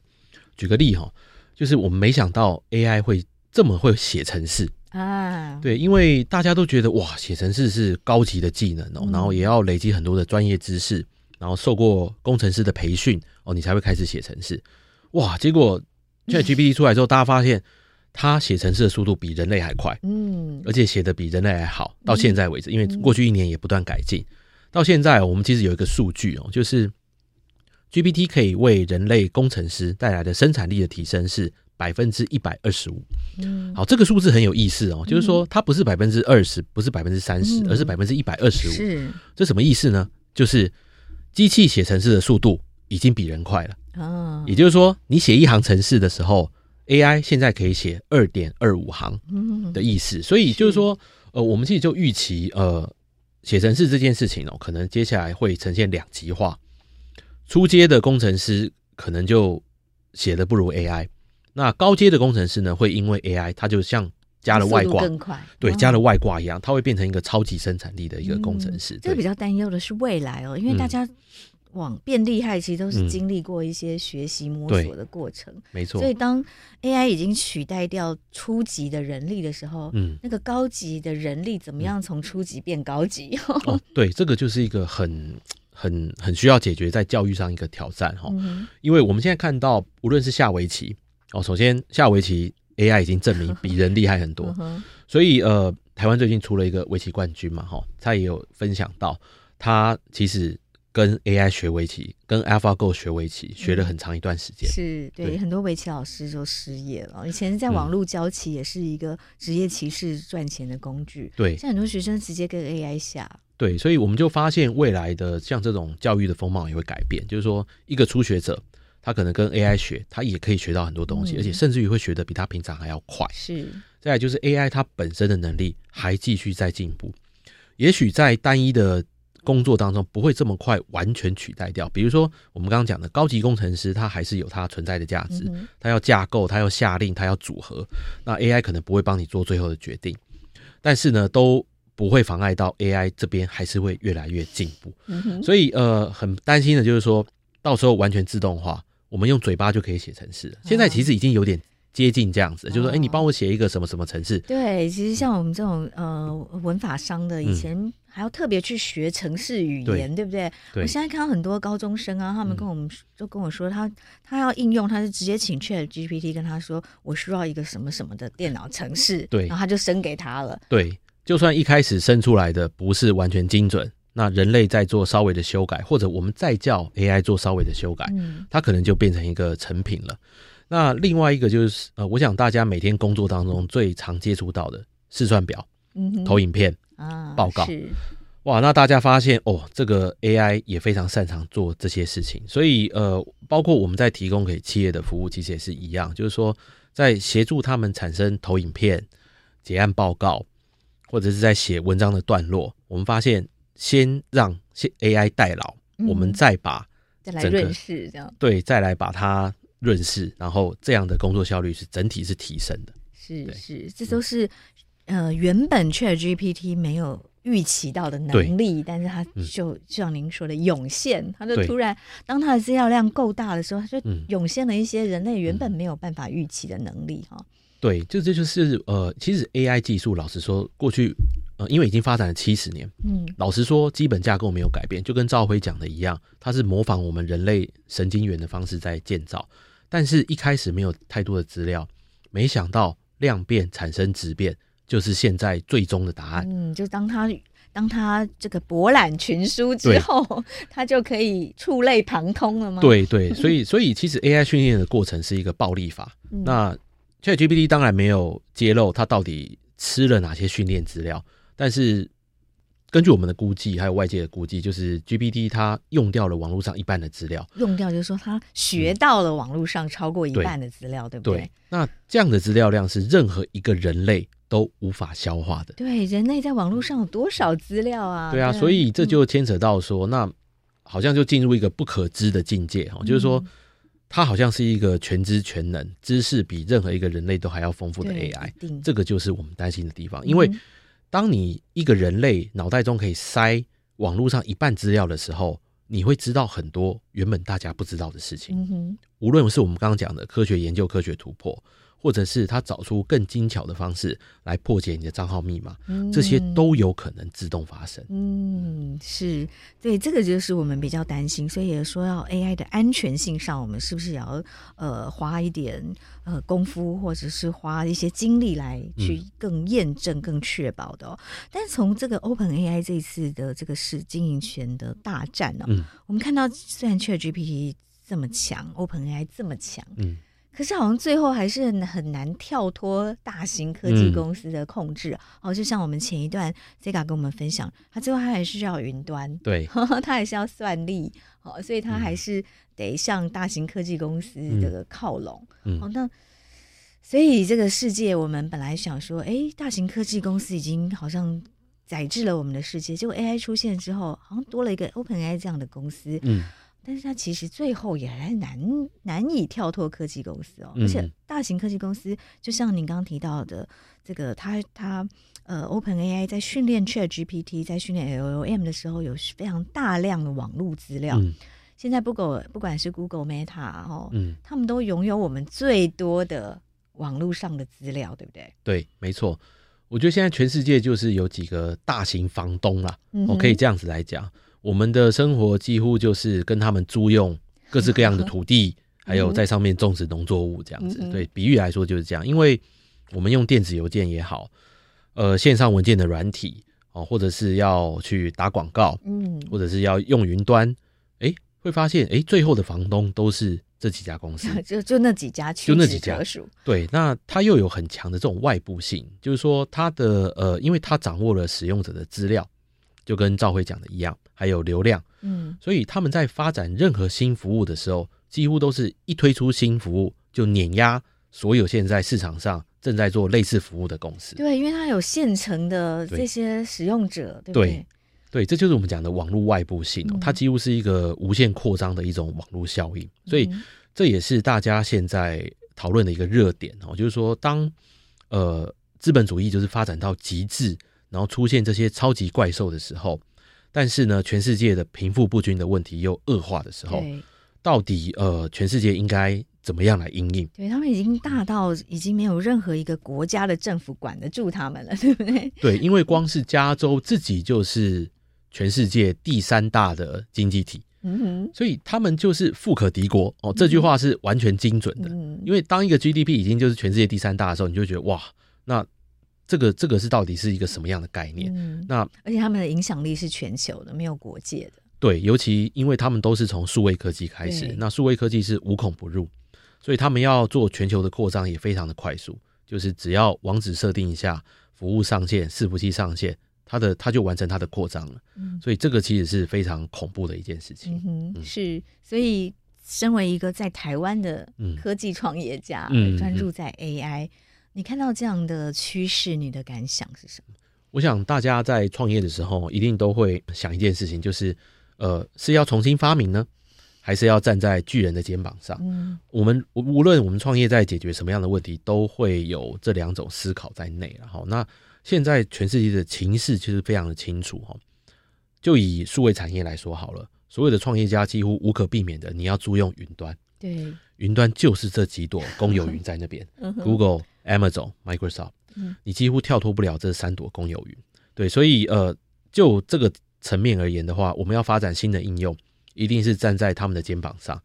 举个例哈，就是我们没想到 AI 会这么会写程式啊。对，因为大家都觉得哇，写程式是高级的技能哦，嗯、然后也要累积很多的专业知识。然后受过工程师的培训哦，你才会开始写程式。哇！结果 ChatGPT 出来之后，大家发现它写程式的速度比人类还快，嗯，而且写的比人类还好。到现在为止，因为过去一年也不断改进，到现在我们其实有一个数据哦，就是 GPT 可以为人类工程师带来的生产力的提升是百分之一百二十五。嗯，好，这个数字很有意思哦，就是说它不是百分之二十，不是百分之三十，而是百分之一百二十五。是，这什么意思呢？就是机器写程式的速度已经比人快了哦，也就是说，你写一行程式的时候，AI 现在可以写二点二五行的意思。所以就是说，呃，我们其实就预期，呃，写程式这件事情哦，可能接下来会呈现两极化。初阶的工程师可能就写的不如 AI，那高阶的工程师呢，会因为 AI，它就像加了外挂，更快，对，加了外挂一样，它会变成一个超级生产力的一个工程师。嗯、这个比较担忧的是未来哦，因为大家往变厉害，其实都是经历过一些学习摸索的过程，嗯、没错。所以当 AI 已经取代掉初级的人力的时候，嗯，那个高级的人力怎么样从初级变高级？嗯、哦，对，这个就是一个很、很、很需要解决在教育上一个挑战哈。因为我们现在看到，无论是下围棋哦，首先下围棋。AI 已经证明比人厉害很多，所以呃，台湾最近出了一个围棋冠军嘛，哈，他也有分享到，他其实跟 AI 学围棋，跟 AlphaGo 学围棋，学了很长一段时间。是对，对很多围棋老师就失业了。以前在网络教棋也是一个职业棋士赚钱的工具，对，现在很多学生直接跟 AI 下。对，所以我们就发现未来的像这种教育的风貌也会改变，就是说一个初学者。他可能跟 AI 学，他也可以学到很多东西，嗯、而且甚至于会学的比他平常还要快。是，再来就是 AI 它本身的能力还继续在进步，也许在单一的工作当中不会这么快完全取代掉。比如说我们刚刚讲的高级工程师，他还是有他存在的价值，嗯、他要架构，他要下令，他要组合。那 AI 可能不会帮你做最后的决定，但是呢，都不会妨碍到 AI 这边还是会越来越进步。嗯、所以呃，很担心的就是说到时候完全自动化。我们用嘴巴就可以写程式了。现在其实已经有点接近这样子，哦、就是说，哎、欸，你帮我写一个什么什么程式？对，其实像我们这种呃文法商的，以前还要特别去学程式语言，嗯、对不对？对我现在看到很多高中生啊，他们跟我们都跟我说，他他要应用，他是直接请 ChatGPT 跟他说，我需要一个什么什么的电脑程式，对，然后他就生给他了。对，就算一开始生出来的不是完全精准。那人类再做稍微的修改，或者我们再叫 AI 做稍微的修改，嗯，它可能就变成一个成品了。那另外一个就是，呃，我想大家每天工作当中最常接触到的试算表、嗯，投影片啊、报告，哇。那大家发现哦，这个 AI 也非常擅长做这些事情，所以呃，包括我们在提供给企业的服务，其实也是一样，就是说在协助他们产生投影片、结案报告，或者是在写文章的段落，我们发现。先让先 AI 代劳，嗯、我们再把再来润饰这样。对，再来把它润饰，然后这样的工作效率是整体是提升的。是是，这都是、嗯、呃原本 ChatGPT 没有预期到的能力，但是它就、嗯、就像您说的涌现，它就突然对当它的资料量够大的时候，它就涌现了一些人类原本没有办法预期的能力哈。对，就这就是呃，其实 AI 技术老实说过去。呃，因为已经发展了七十年，嗯，老实说，基本架构没有改变，就跟赵辉讲的一样，它是模仿我们人类神经元的方式在建造，但是一开始没有太多的资料，没想到量变产生质变，就是现在最终的答案。嗯，就当它当它这个博览群书之后，对它就可以触类旁通了吗？对对，所以所以其实 AI 训练的过程是一个暴力法。嗯、那 ChatGPT 当然没有揭露它到底吃了哪些训练资料。但是根据我们的估计，还有外界的估计，就是 GPT 它用掉了网络上一半的资料，用掉就是说它学到了网络上超过一半的资料，嗯、对，对不对？对。那这样的资料量是任何一个人类都无法消化的。对，人类在网络上有多少资料啊？对啊，对，所以这就牵扯到说，嗯、那好像就进入一个不可知的境界哈，就是说。它好像是一个全知全能、知识比任何一个人类都还要丰富的 AI，这个就是我们担心的地方。因为当你一个人类脑袋中可以塞网络上一半资料的时候，你会知道很多原本大家不知道的事情。无论是我们刚刚讲的科学研究、科学突破。或者是他找出更精巧的方式来破解你的账号密码，嗯，这些都有可能自动发生。嗯，是对，这个就是我们比较担心，所以也说要 AI 的安全性上，我们是不是也要呃花一点呃功夫，或者是花一些精力来去更验证、更确保的，但是从这个 OpenAI 这一次的这个是经营权的大战呢，哦，嗯，我们看到虽然 ChatGPT 这么强，OpenAI 这么强，嗯。可是好像最后还是很很难跳脱大型科技公司的控制哦，就像我们前一段 Sega 跟我们分享，他最后他还是要云端，对，他还是要算力，哦，所以他还是得向大型科技公司这个靠拢，嗯，哦，那所以这个世界，我们本来想说，哎，大型科技公司已经好像载制了我们的世界，结果 AI 出现之后，好像多了一个 OpenAI 这样的公司，嗯。但是它其实最后也还难难以跳脱科技公司哦，而且大型科技公司就像您刚刚提到的，这个它它呃，OpenAI 在训练 ChatGPT，在训练 LLM 的时候有非常大量的网络资料。嗯、现在不管不管是 Google、Meta 哦，嗯，他们都拥有我们最多的网络上的资料，对不对？对，没错。我觉得现在全世界就是有几个大型房东啦，我、嗯、可以这样子来讲。我们的生活几乎就是跟他们租用各式各样的土地，还有在上面种植农作物这样子。对，比喻来说就是这样，因为我们用电子邮件也好，呃，线上文件的软体哦，或者是要去打广告，嗯，或者是要用云端，哎，会发现哎，最后的房东都是这几家公司，就就那几家，就那几家。对，那它又有很强的这种外部性，就是说它的呃，因为它掌握了使用者的资料。就跟赵辉讲的一样，还有流量，嗯，所以他们在发展任何新服务的时候，几乎都是一推出新服务就碾压所有现在市场上正在做类似服务的公司。对，因为它有现成的这些使用者，对，对不对？对，这就是我们讲的网络外部性，嗯，它几乎是一个无限扩张的一种网络效应。所以这也是大家现在讨论的一个热点哦，就是说当呃资本主义就是发展到极致。然后出现这些超级怪兽的时候，但是呢，全世界的贫富不均的问题又恶化的时候，到底呃，全世界应该怎么样来应应？对，他们已经大到已经没有任何一个国家的政府管得住他们了，对不对？对，因为光是加州自己就是全世界第三大的经济体，嗯哼，所以他们就是富可敌国哦。这句话是完全精准的，嗯，因为当一个 GDP 已经就是全世界第三大的时候，你就觉得哇，那。这个这个是到底是一个什么样的概念？嗯、那而且他们的影响力是全球的，没有国界的。对，尤其因为他们都是从数位科技开始，那数位科技是无孔不入，所以他们要做全球的扩张也非常的快速。就是只要网址设定一下，服务上线，伺服器上线，它的它就完成它的扩张了。嗯，所以这个其实是非常恐怖的一件事情。嗯是。所以，身为一个在台湾的科技创业家，嗯，专注在 AI。嗯你看到这样的趋势，你的感想是什么？我想大家在创业的时候，一定都会想一件事情，就是呃，是要重新发明呢，还是要站在巨人的肩膀上？嗯，我们无论我们创业在解决什么样的问题，都会有这两种思考在内。然后，那现在全世界的情势其实非常的清楚哈。就以数位产业来说好了，所有的创业家几乎无可避免的，你要租用云端。对，云端就是这几朵公有云在那边，Google。Amazon、Microsoft，你几乎跳脱不了这三朵公有云。对，所以呃，就这个层面而言的话，我们要发展新的应用，一定是站在他们的肩膀上，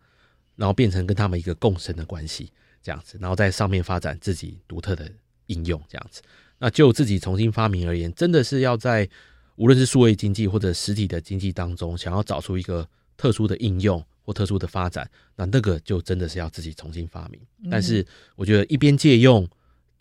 然后变成跟他们一个共生的关系，这样子，然后在上面发展自己独特的应用，这样子。那就自己重新发明而言，真的是要在无论是数位经济或者实体的经济当中，想要找出一个特殊的应用或特殊的发展，那那个就真的是要自己重新发明。但是我觉得一边借用。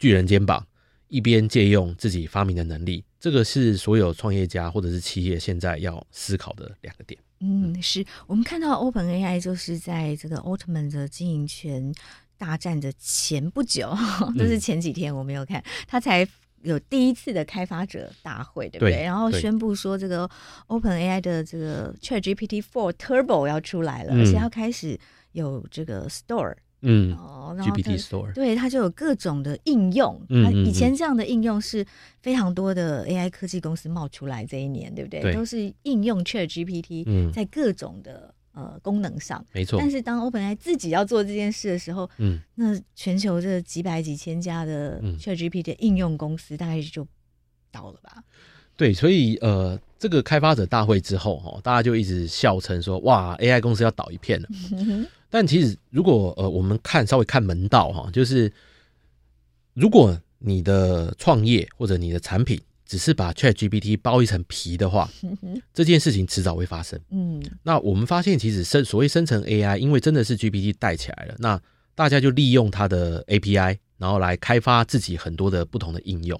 巨人肩膀，一边借用自己发明的能力，这个是所有创业家或者是企业现在要思考的两个点。嗯，是我们看到 OpenAI 就是在这个奥特曼的经营权大战的前不久，就、嗯、是前几天我没有看，他才有第一次的开发者大会，对不对？对，然后宣布说这个 OpenAI 的这个 ChatGPT Four Turbo 要出来了，嗯、而且要开始有这个 Store。嗯，哦，GPT Store，对，它就有各种的应用。嗯以前这样的应用是非常多的 AI 科技公司冒出来，这一年对不对？对，都是应用 ChatGPT 在各种的、嗯、呃功能上，没错。但是当 OpenAI 自己要做这件事的时候，嗯，那全球这几百几千家的 ChatGPT 的应用公司大概就倒了吧？对，所以呃，这个开发者大会之后哈，大家就一直笑称说，哇，AI 公司要倒一片了。但其实，如果呃，我们看稍微看门道哈，就是如果你的创业或者你的产品只是把 ChatGPT 包一层皮的话，这件事情迟早会发生。嗯，那我们发现，其实生所谓生成 AI，因为真的是 GPT 带起来了，那大家就利用它的 API，然后来开发自己很多的不同的应用。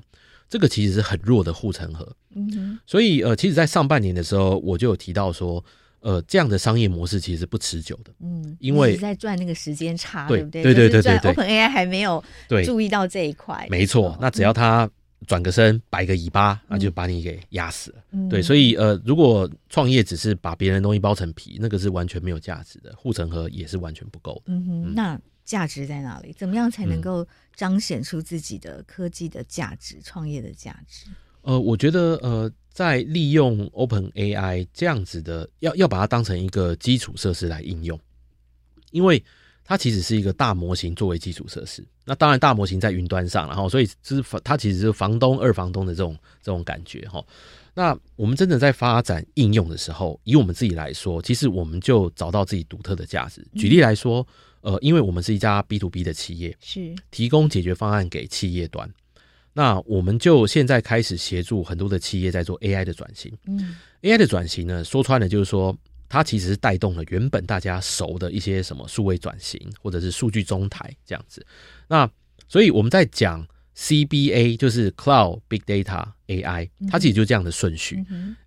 这个其实是很弱的护城河。嗯，所以呃，其实，在上半年的时候，我就有提到说。呃，这样的商业模式其实是不持久的，嗯，因为在赚那个时间差，对不对？对对对对对。OpenAI 还没有注意到这一块，没错。那只要他转个身，摆个尾巴，那就把你给压死了。嗯、对，所以呃，如果创业只是把别人的东西包成皮，那个是完全没有价值的，护城河也是完全不够的。嗯哼，那价值在哪里？怎么样才能够彰显出自己的科技的价值、创业的价值？呃，我觉得呃。在利用 OpenAI 这样子的，要要把它当成一个基础设施来应用，因为它其实是一个大模型作为基础设施。那当然，大模型在云端上，然后所以是它其实是房东、二房东的这种这种感觉哈。那我们真的在发展应用的时候，以我们自己来说，其实我们就找到自己独特的价值。举例来说，呃，因为我们是一家 B to B 的企业，是提供解决方案给企业端。那我们就现在开始协助很多的企业在做 AI 的转型。嗯，AI 的转型呢，说穿了就是说，它其实是带动了原本大家熟的一些什么数位转型，或者是数据中台这样子。那所以我们在讲 CBA，就是 Cloud Big Data AI，它其实就这样的顺序。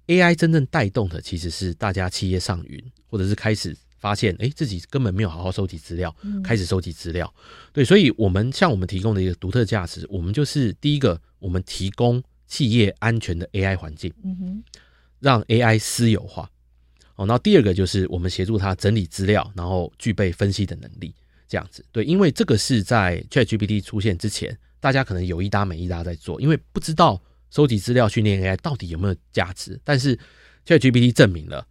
AI 真正带动的其实是大家企业上云，或者是开始。发现哎，自己根本没有好好收集资料，开始收集资料。对，所以我们向我们提供的一个独特价值，我们就是第一个，我们提供企业安全的 AI 环境，嗯哼让 AI 私有化。哦，然后第二个就是我们协助他整理资料，然后具备分析的能力，这样子。对，因为这个是在 ChatGPT 出现之前，大家可能有一搭没一搭在做，因为不知道收集资料训练 AI 到底有没有价值。但是 ChatGPT 证明了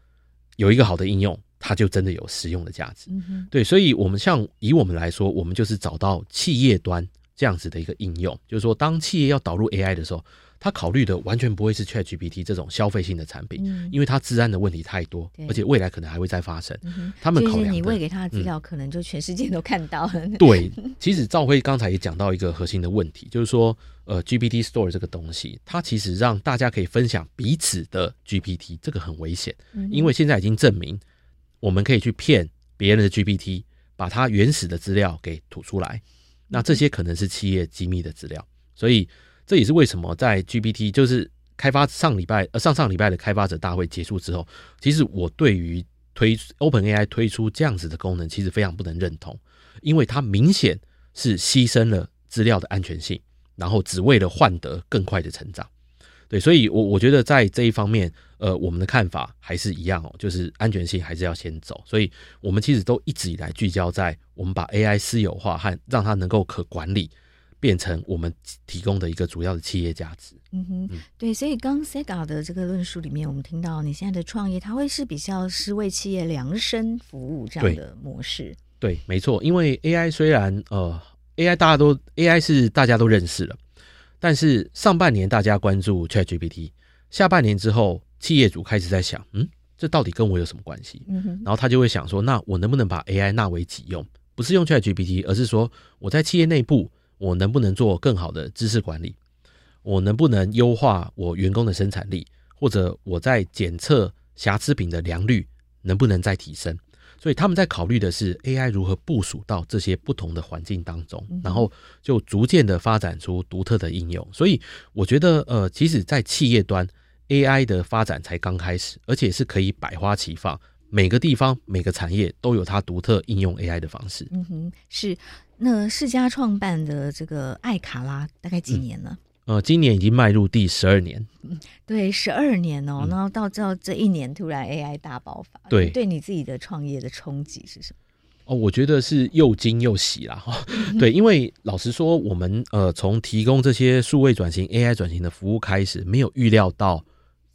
有一个好的应用。它就真的有实用的价值，嗯对，所以，我们像以我们来说，我们就是找到企业端这样子的一个应用，就是说，当企业要导入 AI 的时候，他考虑的完全不会是 ChatGPT 这种消费性的产品，因为它治安的问题太多，而且未来可能还会再发生。他们考量，你喂给他的资料，可能就全世界都看到了。对，其实赵辉刚才也讲到一个核心的问题，就是说，呃，GPT Store 这个东西，它其实让大家可以分享彼此的 GPT，这个很危险，因为现在已经证明。我们可以去骗别人的 GPT，把它原始的资料给吐出来。那这些可能是企业机密的资料，所以这也是为什么在 GPT 就是开发上礼拜呃上上礼拜的开发者大会结束之后，其实我对于推 OpenAI 推出这样子的功能，其实非常不能认同，因为它明显是牺牲了资料的安全性，然后只为了换得更快的成长。对，所以，我我觉得在这一方面，呃，我们的看法还是一样哦，就是安全性还是要先走。所以，我们其实都一直以来聚焦在我们把 AI 私有化和让它能够可管理，变成我们提供的一个主要的企业价值。嗯哼，对。所以，刚 Sega 的这个论述里面，我们听到你现在的创业，它会是比较是为企业量身服务这样的模式。对，对，没错。因为 AI 虽然呃，AI 大家都 AI 是大家都认识了。但是上半年大家关注 ChatGPT，下半年之后，企业主开始在想，嗯，这到底跟我有什么关系？然后他就会想说，那我能不能把 AI 纳为己用？不是用 ChatGPT，而是说我在企业内部，我能不能做更好的知识管理？我能不能优化我员工的生产力？或者我在检测瑕疵品的良率能不能再提升？所以他们在考虑的是 AI 如何部署到这些不同的环境当中，然后就逐渐的发展出独特的应用。所以我觉得，呃，即使，在企业端 AI 的发展才刚开始，而且是可以百花齐放，每个地方每个产业都有它独特应用 AI 的方式。嗯哼，是。那世家创办的这个爱卡拉大概几年了？呃，今年已经迈入第十二年。嗯，对，十二年哦。然后到到这一年，突然 AI 大爆发，对，对你自己的创业的冲击是什么？哦，我觉得是又惊又喜啦。对，因为老实说，我们呃从提供这些数位转型、AI 转型的服务开始，没有预料到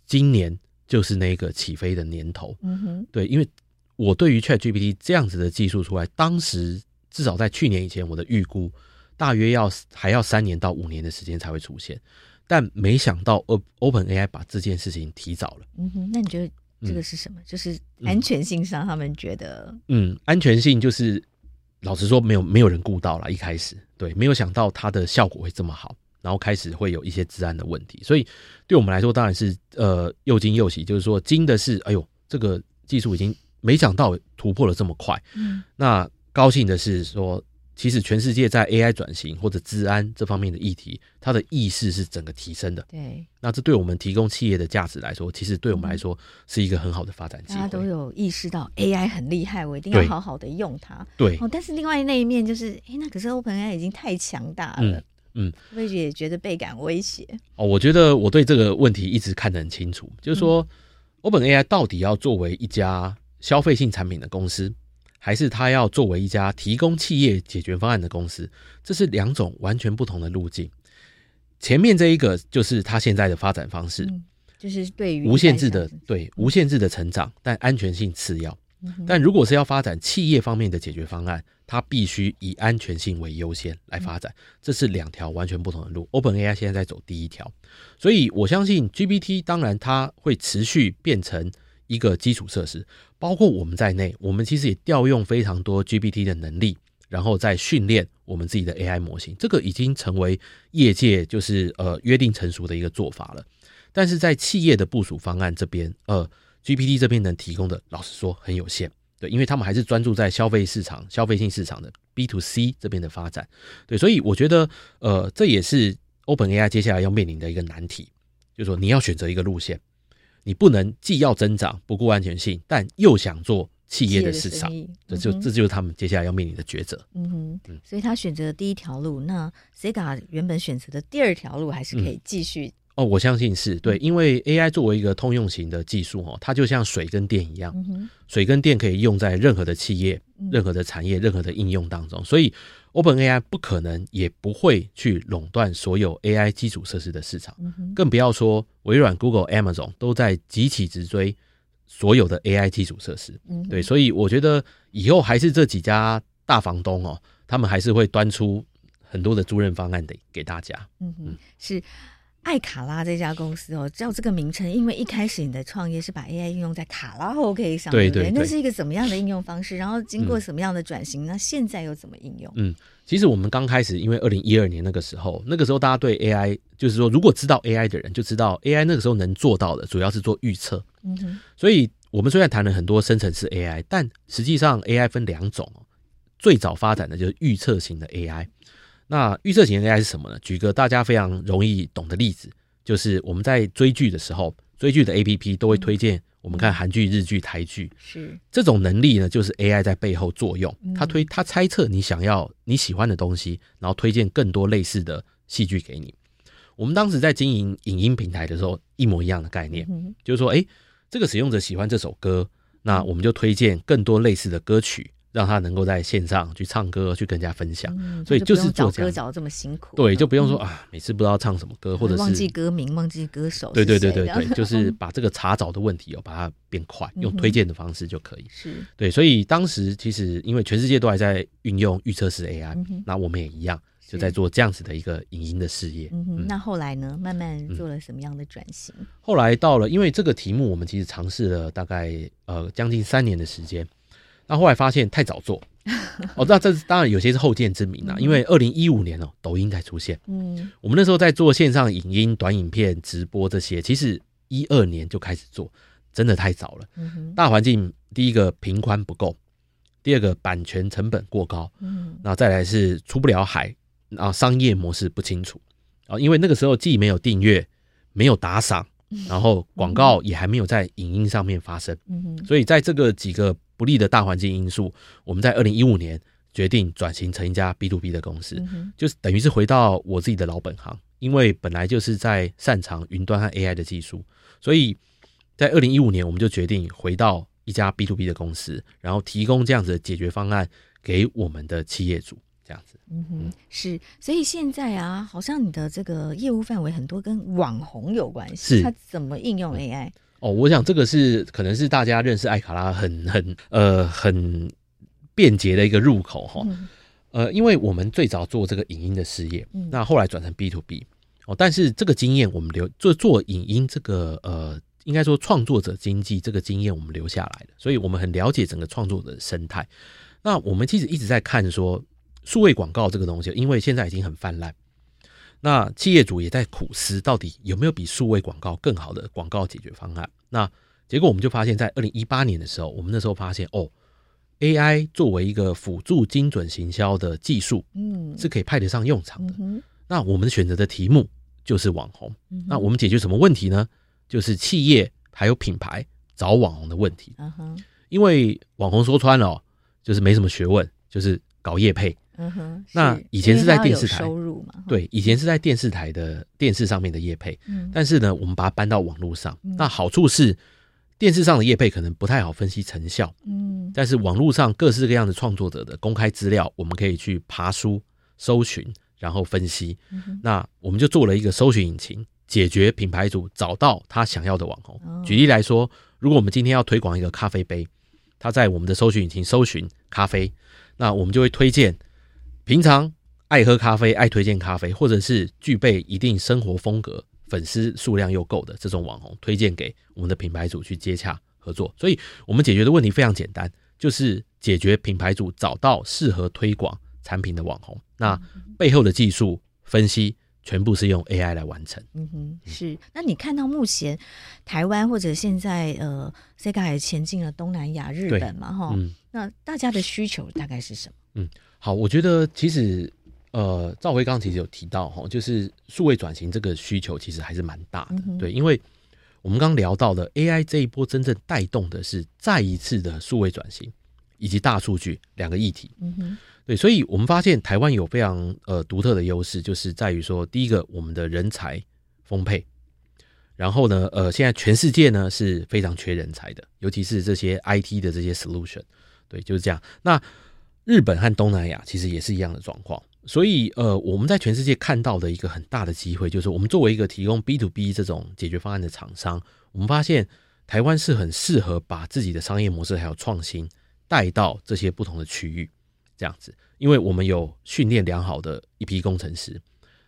今年就是那个起飞的年头。嗯哼，对，因为我对于 ChatGPT 这样子的技术出来，当时。至少在去年以前，我的预估大约要还要三年到五年的时间才会出现，但没想到 OpenAI 把这件事情提早了。嗯哼，那你觉得这个是什么？嗯、就是安全性上，他们觉得嗯，安全性就是老实说，没有没有人顾到了。一开始对，没有想到它的效果会这么好，然后开始会有一些治安的问题，所以对我们来说当然是呃又惊又喜，就是说惊的是，哎呦，这个技术已经没想到突破了这么快。嗯，那。高兴的是说，其实全世界在 AI 转型或者治安这方面的议题，它的意识是整个提升的。对，那这对我们提供企业的价值来说，其实对我们来说是一个很好的发展机会。大家都有意识到 AI 很厉害，我一定要好好的用它。对，哦，但是另外那一面就是，哎，那可是 OpenAI 已经太强大了，嗯，我也觉得倍感威胁。哦，我觉得我对这个问题一直看得很清楚，就是说，嗯，OpenAI 到底要作为一家消费性产品的公司，还是他要作为一家提供企业解决方案的公司，这是两种完全不同的路径。前面这一个就是他现在的发展方式，嗯、就是对于无限制的对无限制的成长，但安全性次要。但如果是要发展企业方面的解决方案，它必须以安全性为优先来发展，这是两条完全不同的路。OpenAI 现在在走第一条，所以我相信 GPT 当然它会持续变成一个基础设施。包括我们在内，我们其实也调用非常多 GPT 的能力，然后再训练我们自己的 AI 模型。这个已经成为业界就是呃约定成熟的一个做法了。但是在企业的部署方案这边，呃，GPT 这边能提供的，老实说很有限。对，因为他们还是专注在消费市场、消费性市场的 B to C 这边的发展。对，所以我觉得，呃，这也是 OpenAI 接下来要面临的一个难题，就是说你要选择一个路线。你不能既要增长不顾安全性，但又想做企业的市场，嗯、这就这就是他们接下来要面临的抉择。嗯哼，所以他选择的第一条路，那 Sega 原本选择的第二条路还是可以继续、嗯。哦，我相信是对，因为 AI 作为一个通用型的技术哦，它就像水跟电一样，嗯、水跟电可以用在任何的企业、任何的产业、任何的应用当中，所以。OpenAI 不可能也不会去垄断所有 AI 基础设施的市场，更不要说微软、Google、Amazon 都在急起直追所有的 AI 基础设施。嗯对，所以我觉得以后还是这几家大房东哦，他们还是会端出很多的租赁方案的给大家。嗯嗯，是。艾卡拉这家公司哦，叫这个名称，因为一开始你的创业是把 AI 应用在卡拉 OK 上，对对对，那是一个怎么样的应用方式？然后经过什么样的转型？嗯、那现在又怎么应用？嗯，其实我们刚开始，因为二零一二年那个时候，那个时候大家对 AI 就是说，如果知道 AI 的人就知道 AI 那个时候能做到的，主要是做预测。嗯哼，所以我们虽然谈了很多生成式 AI，但实际上 AI 分两种，最早发展的就是预测型的 AI。那预测型 AI 是什么呢？举个大家非常容易懂的例子，就是我们在追剧的时候，追剧的 APP 都会推荐我们看韩剧、日剧、台剧。是这种能力呢，就是 AI 在背后作用，它推它猜测你想要你喜欢的东西，然后推荐更多类似的戏剧给你。我们当时在经营影音平台的时候，一模一样的概念，就是说，诶，这个使用者喜欢这首歌，那我们就推荐更多类似的歌曲。让他能够在线上去唱歌，去跟人家分享，嗯、所以就是找歌找这么辛苦，对，就不用说、嗯、啊，每次不知道唱什么歌，或者是忘记歌名、忘记歌手，对对对对对，就是把这个查找的问题哦，把它变快，用推荐的方式就可以。是、对，所以当时其实因为全世界都还在运用预测式 AI，、嗯、那我们也一样，就在做这样子的一个影音的事业。嗯哼，嗯。那后来呢，慢慢做了什么样的转型？后来到了，因为这个题目我们其实尝试了大概呃将近三年的时间。那后来发现太早做，哦，那这当然有些是后见之明啦。因为二零一五年哦，抖音才出现。嗯，我们那时候在做线上影音、短影片、直播这些，其实一二年就开始做，真的太早了。大环境第一个频宽不够，第二个版权成本过高，嗯，那再来是出不了海，啊，商业模式不清楚啊，因为那个时候既没有订阅，没有打赏，然后广告也还没有在影音上面发生，嗯，所以在这个几个不利的大环境因素，我们在二零一五年决定转型成一家 B to B 的公司，就是等于是回到我自己的老本行，因为本来就是在擅长云端和 AI 的技术，所以在二零一五年我们就决定回到。一家 B to B 的公司，然后提供这样子的解决方案给我们的企业主，这样子。嗯哼，是。所以现在啊，好像你的这个业务范围很多跟网红有关系，是它怎么应用 AI？哦，我想这个是可能是大家认识艾卡拉很很呃很便捷的一个入口哈。嗯、呃，因为我们最早做这个影音的事业，嗯、那后来转成 B to B 哦，但是这个经验我们留做做影音这个呃。应该说，创作者经济这个经验我们留下来的，所以我们很了解整个创作者的生态。那我们其实一直在看说，数位广告这个东西，因为现在已经很泛滥，那企业主也在苦思，到底有没有比数位广告更好的广告解决方案？那结果我们就发现，在二零一八年的时候，我们那时候发现，哦，AI 作为一个辅助精准行销的技术，嗯，是可以派得上用场的。那我们选择的题目就是网红。那我们解决什么问题呢？就是企业还有品牌找网红的问题，嗯，因为网红说穿了就是没什么学问，就是搞业配，嗯哼。那以前是在电视台收入嘛，对，以前是在电视台的电视上面的业配，嗯，但是呢，我们把它搬到网络上，那好处是电视上的业配可能不太好分析成效，嗯，但是网络上各式各样的创作者的公开资料，我们可以去爬书、搜寻，然后分析，那我们就做了一个搜寻引擎。解决品牌主找到他想要的网红。举例来说，如果我们今天要推广一个咖啡杯，他在我们的搜寻引擎搜寻咖啡，那我们就会推荐平常爱喝咖啡、爱推荐咖啡，或者是具备一定生活风格、粉丝数量又够的这种网红，推荐给我们的品牌主去接洽合作。所以，我们解决的问题非常简单，就是解决品牌主找到适合推广产品的网红。那背后的技术分析。全部是用 AI 来完成。嗯哼，是。那你看到目前台湾或者现在呃，Sega 也前进了东南亚、日本嘛？哈，嗯，那大家的需求大概是什么？嗯，好，我觉得其实呃，赵辉刚刚其实有提到哈，就是数位转型这个需求其实还是蛮大的。嗯、对，因为我们刚聊到的 AI 这一波真正带动的是再一次的数位转型以及大数据两个议题。嗯哼。对，所以我们发现台湾有非常呃独特的优势，就是在于说，第一个，我们的人才丰沛，然后呢，呃，现在全世界呢是非常缺人才的，尤其是这些 IT 的这些 solution，对，就是这样。那日本和东南亚其实也是一样的状况，所以呃，我们在全世界看到的一个很大的机会，就是我们作为一个提供 B to B 这种解决方案的厂商，我们发现台湾是很适合把自己的商业模式还有创新带到这些不同的区域。这样子，因为我们有训练良好的一批工程师，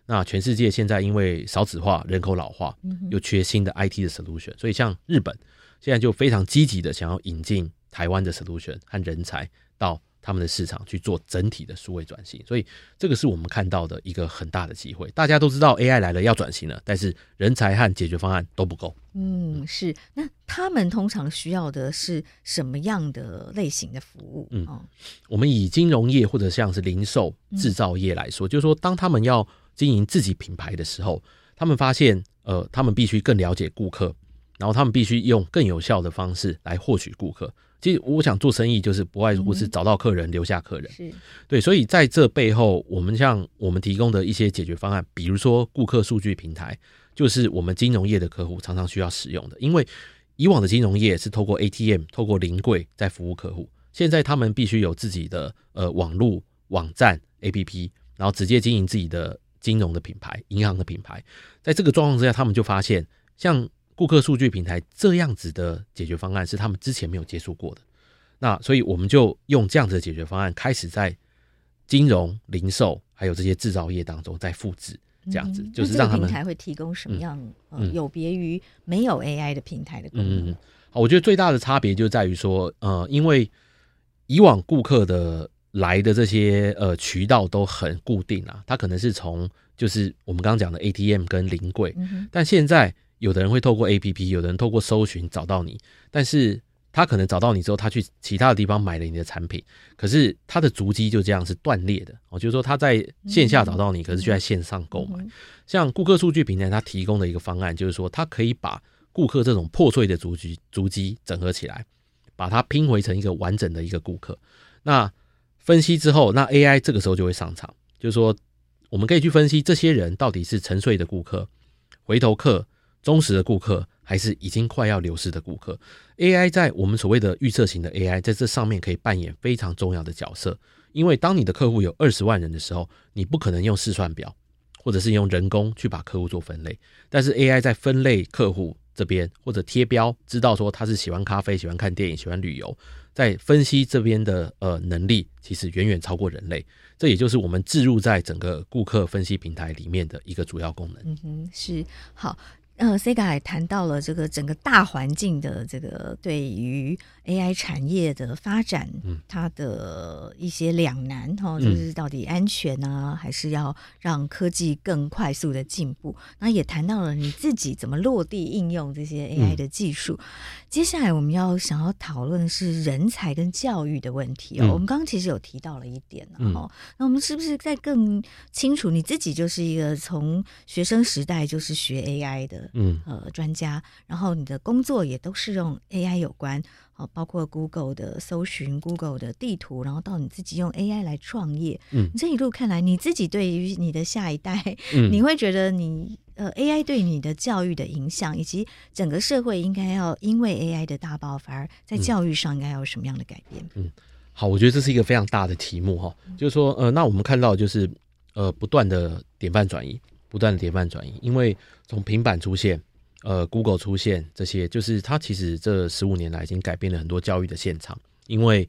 那全世界现在因为少子化、人口老化，又缺新的 IT 的 solution，所以像日本现在就非常积极的想要引进台湾的 solution 和人才到。他们的市场去做整体的数位转型，所以这个是我们看到的一个很大的机会。大家都知道 AI 来了要转型了，但是人才和解决方案都不够。嗯，是。那他们通常需要的是什么样的类型的服务？嗯，我们以金融业或者像是零售、制造业来说，嗯、就是说当他们要经营自己品牌的时候，他们发现，呃，他们必须更了解顾客，然后他们必须用更有效的方式来获取顾客。其实我想做生意，就是不外乎是找到客人，留下客人。是对，所以在这背后，我们像我们提供的一些解决方案，比如说顾客数据平台，就是我们金融业的客户常常需要使用的。因为以往的金融业是透过 ATM、透过临柜在服务客户，现在他们必须有自己的呃网络网站 APP，然后直接经营自己的金融的品牌、银行的品牌。在这个状况之下，他们就发现像。顾客数据平台这样子的解决方案是他们之前没有接触过的，那所以我们就用这样子的解决方案开始在金融、零售还有这些制造业当中在复制，这样子、嗯、就是让他们平台会提供什么样、嗯呃、有别于没有 AI 的平台的功能？嗯，好，我觉得最大的差别就在于说，呃，因为以往顾客的来的这些呃渠道都很固定啊，他可能是从就是我们刚刚讲的 ATM 跟临柜，嗯、但现在。有的人会透过 APP，有的人透过搜寻找到你，但是他可能找到你之后，他去其他的地方买了你的产品，可是他的足迹就这样是断裂的。哦，就是说他在线下找到你，可是却在线上购买。像顾客数据平台，它提供的一个方案就是说，它可以把顾客这种破碎的足迹足迹整合起来，把它拼回成一个完整的一个顾客。那分析之后，那 AI 这个时候就会上场，就是说我们可以去分析这些人到底是沉睡的顾客、回头客、忠实的顾客。还是已经快要流失的顾客，AI 在我们所谓的预测型的 AI 在这上面可以扮演非常重要的角色。因为当你的客户有二十万人的时候，你不可能用试算表或者是用人工去把客户做分类，但是 AI 在分类客户这边或者贴标，知道说他是喜欢咖啡、喜欢看电影、喜欢旅游，在分析这边的呃能力，其实远远超过人类。这也就是我们置入在整个顾客分析平台里面的一个主要功能。嗯哼，是好。呃，Sega 也谈到了这个整个大环境的这个对于 AI 产业的发展，它的一些两难哈，就是到底安全呢，还是要让科技更快速的进步？那也谈到了你自己怎么落地应用这些 AI 的技术。接下来我们要想要讨论的是人才跟教育的问题哦。我们刚刚其实有提到了一点哦，那我们是不是在更清楚？你自己就是一个从学生时代就是学 AI 的。嗯，呃，专家，然后你的工作也都是用 AI 有关，哦，包括 Google 的搜寻、Google 的地图，然后到你自己用 AI 来创业。嗯，这一路看来，你自己对于你的下一代，嗯，你会觉得你呃 AI 对你的教育的影响，以及整个社会应该要因为 AI 的大爆发，在教育上应该要有什么样的改变？嗯，好，我觉得这是一个非常大的题目哈，就是说，呃，那我们看到就是呃不断的典范转移。不断的典范转移，因为从平板出现，呃，Google 出现这些，就是它其实这十五年来已经改变了很多教育的现场。因为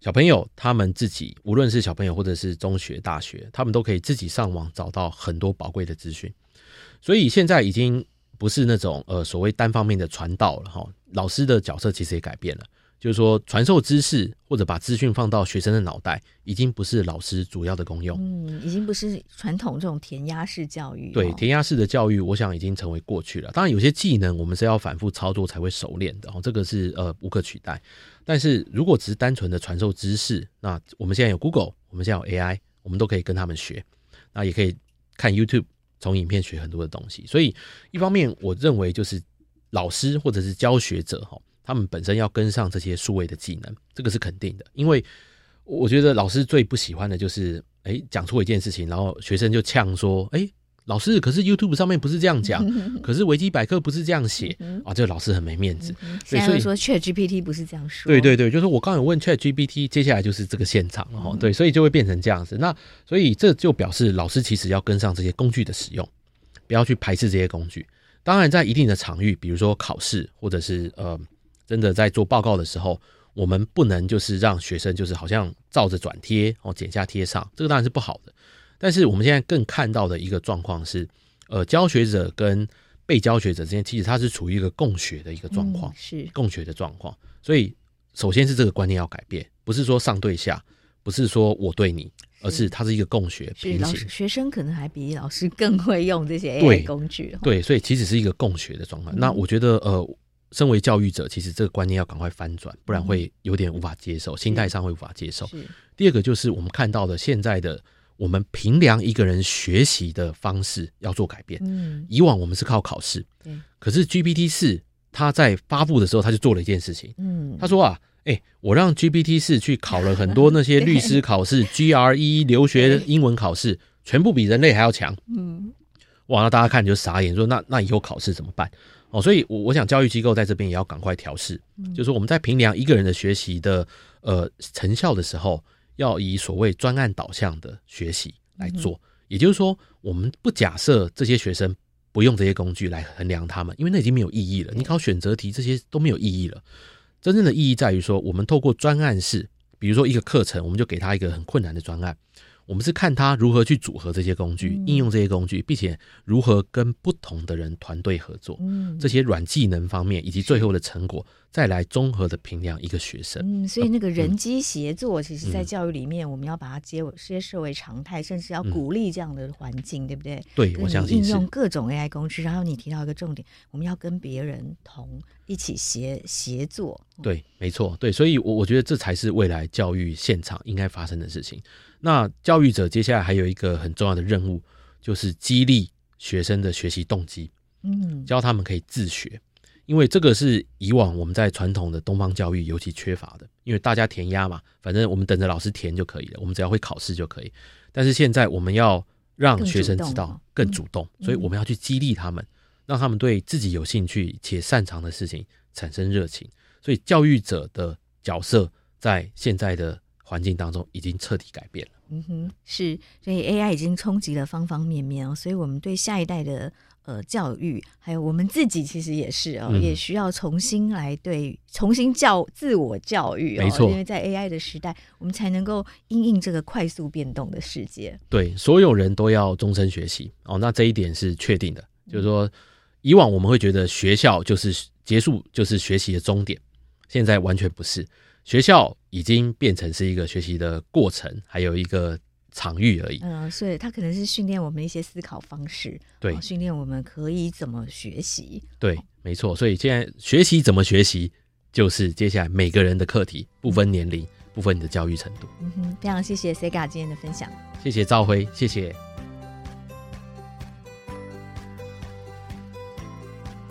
小朋友他们自己，无论是小朋友或者是中学、大学，他们都可以自己上网找到很多宝贵的资讯，所以现在已经不是那种呃所谓单方面的传导了哈。老师的角色其实也改变了。就是说，传授知识或者把资讯放到学生的脑袋，已经不是老师主要的功用。嗯，已经不是传统这种填鸭式教育。对，填鸭式的教育，我想已经成为过去了。当然，有些技能我们是要反复操作才会熟练的哦，这个是呃无可取代。但是如果只是单纯的传授知识，那我们现在有 Google，我们现在有 AI，我们都可以跟他们学。那也可以看 YouTube，从影片学很多的东西。所以，一方面我认为就是老师或者是教学者哈。他们本身要跟上这些数位的技能，这个是肯定的。因为我觉得老师最不喜欢的就是，哎，讲错一件事情，然后学生就呛说，哎，老师，可是 YouTube 上面不是这样讲，可是维基百科不是这样写啊，这个老师很没面子。所以说 ChatGPT 不是这样说。对对对，就是我刚有问 ChatGPT，接下来就是这个现场了哈。对，所以就会变成这样子。那所以这就表示老师其实要跟上这些工具的使用，不要去排斥这些工具。当然，在一定的场域，比如说考试或者是呃。真的在做报告的时候，我们不能就是让学生就是好像照着转贴哦，剪下贴上，这个当然是不好的。但是我们现在更看到的一个状况是，呃，教学者跟被教学者之间，其实它是处于一个共学的一个状况，是共学的状况。所以，首先是这个观念要改变，不是说上对下，不是说我对你，而是它是一个共学平行。学生可能还比老师更会用这些 AI 工具，对，所以其实是一个共学的状况。那我觉得，呃。身为教育者，其实这个观念要赶快翻转，不然会有点无法接受，心态上会无法接受。第二个就是我们看到的现在的我们评量一个人学习的方式要做改变。嗯，以往我们是靠考试，可是 GPT 四他在发布的时候，他就做了一件事情。嗯，他说啊，哎，我让 GPT 四去考了很多那些律师 考试、GRE 留学英文考试，全部比人类还要强。嗯，哇，那大家看就傻眼，说那那以后考试怎么办？哦，所以，我我想教育机构在这边也要赶快调适，就是我们在评量一个人的学习的呃成效的时候，要以所谓专案导向的学习来做。也就是说，我们不假设这些学生不用这些工具来衡量他们，因为那已经没有意义了。你考选择题这些都没有意义了。真正的意义在于说，我们透过专案式，比如说一个课程，我们就给他一个很困难的专案。我们是看他如何去组合这些工具，应用这些工具，并且如何跟不同的人团队合作。嗯这些软技能方面以及最后的成果，再来综合的评量一个学生。嗯，所以那个人机协作，其实在教育里面，我们要把它接接设为常态，甚至要鼓励这样的环境，对不对？对，我相信应用各种 AI 工具。然后你提到一个重点，我们要跟别人同一起协协作。对，没错，对，所以我我觉得这才是未来教育现场应该发生的事情。那教育者接下来还有一个很重要的任务，就是激励学生的学习动机，嗯，教他们可以自学。因为这个是以往我们在传统的东方教育尤其缺乏的，因为大家填鸭嘛，反正我们等着老师填就可以了，我们只要会考试就可以。但是现在我们要让学生知道更主动，所以我们要去激励他们，让他们对自己有兴趣且擅长的事情产生热情。所以教育者的角色在现在的环境当中已经彻底改变了。嗯哼，是，所以 AI 已经冲击了方方面面哦，所以我们对下一代的。呃，教育还有我们自己其实也是哦，嗯、也需要重新来对重新教自我教育哦，没错，因为在 AI 的时代，我们才能够因应这个快速变动的世界。对，所有人都要终身学习哦，那这一点是确定的。就是说，以往我们会觉得学校就是结束，就是学习的终点，现在完全不是，学校已经变成是一个学习的过程，还有一个。场域而已，嗯，所以它可能是训练我们一些思考方式，对，训练我们可以怎么学习，对，没错。所以现在学习怎么学习，就是接下来每个人的课题，不分年龄，不分你的教育程度。嗯哼，非常谢谢 Sega 今天的分享，谢谢赵辉，谢谢。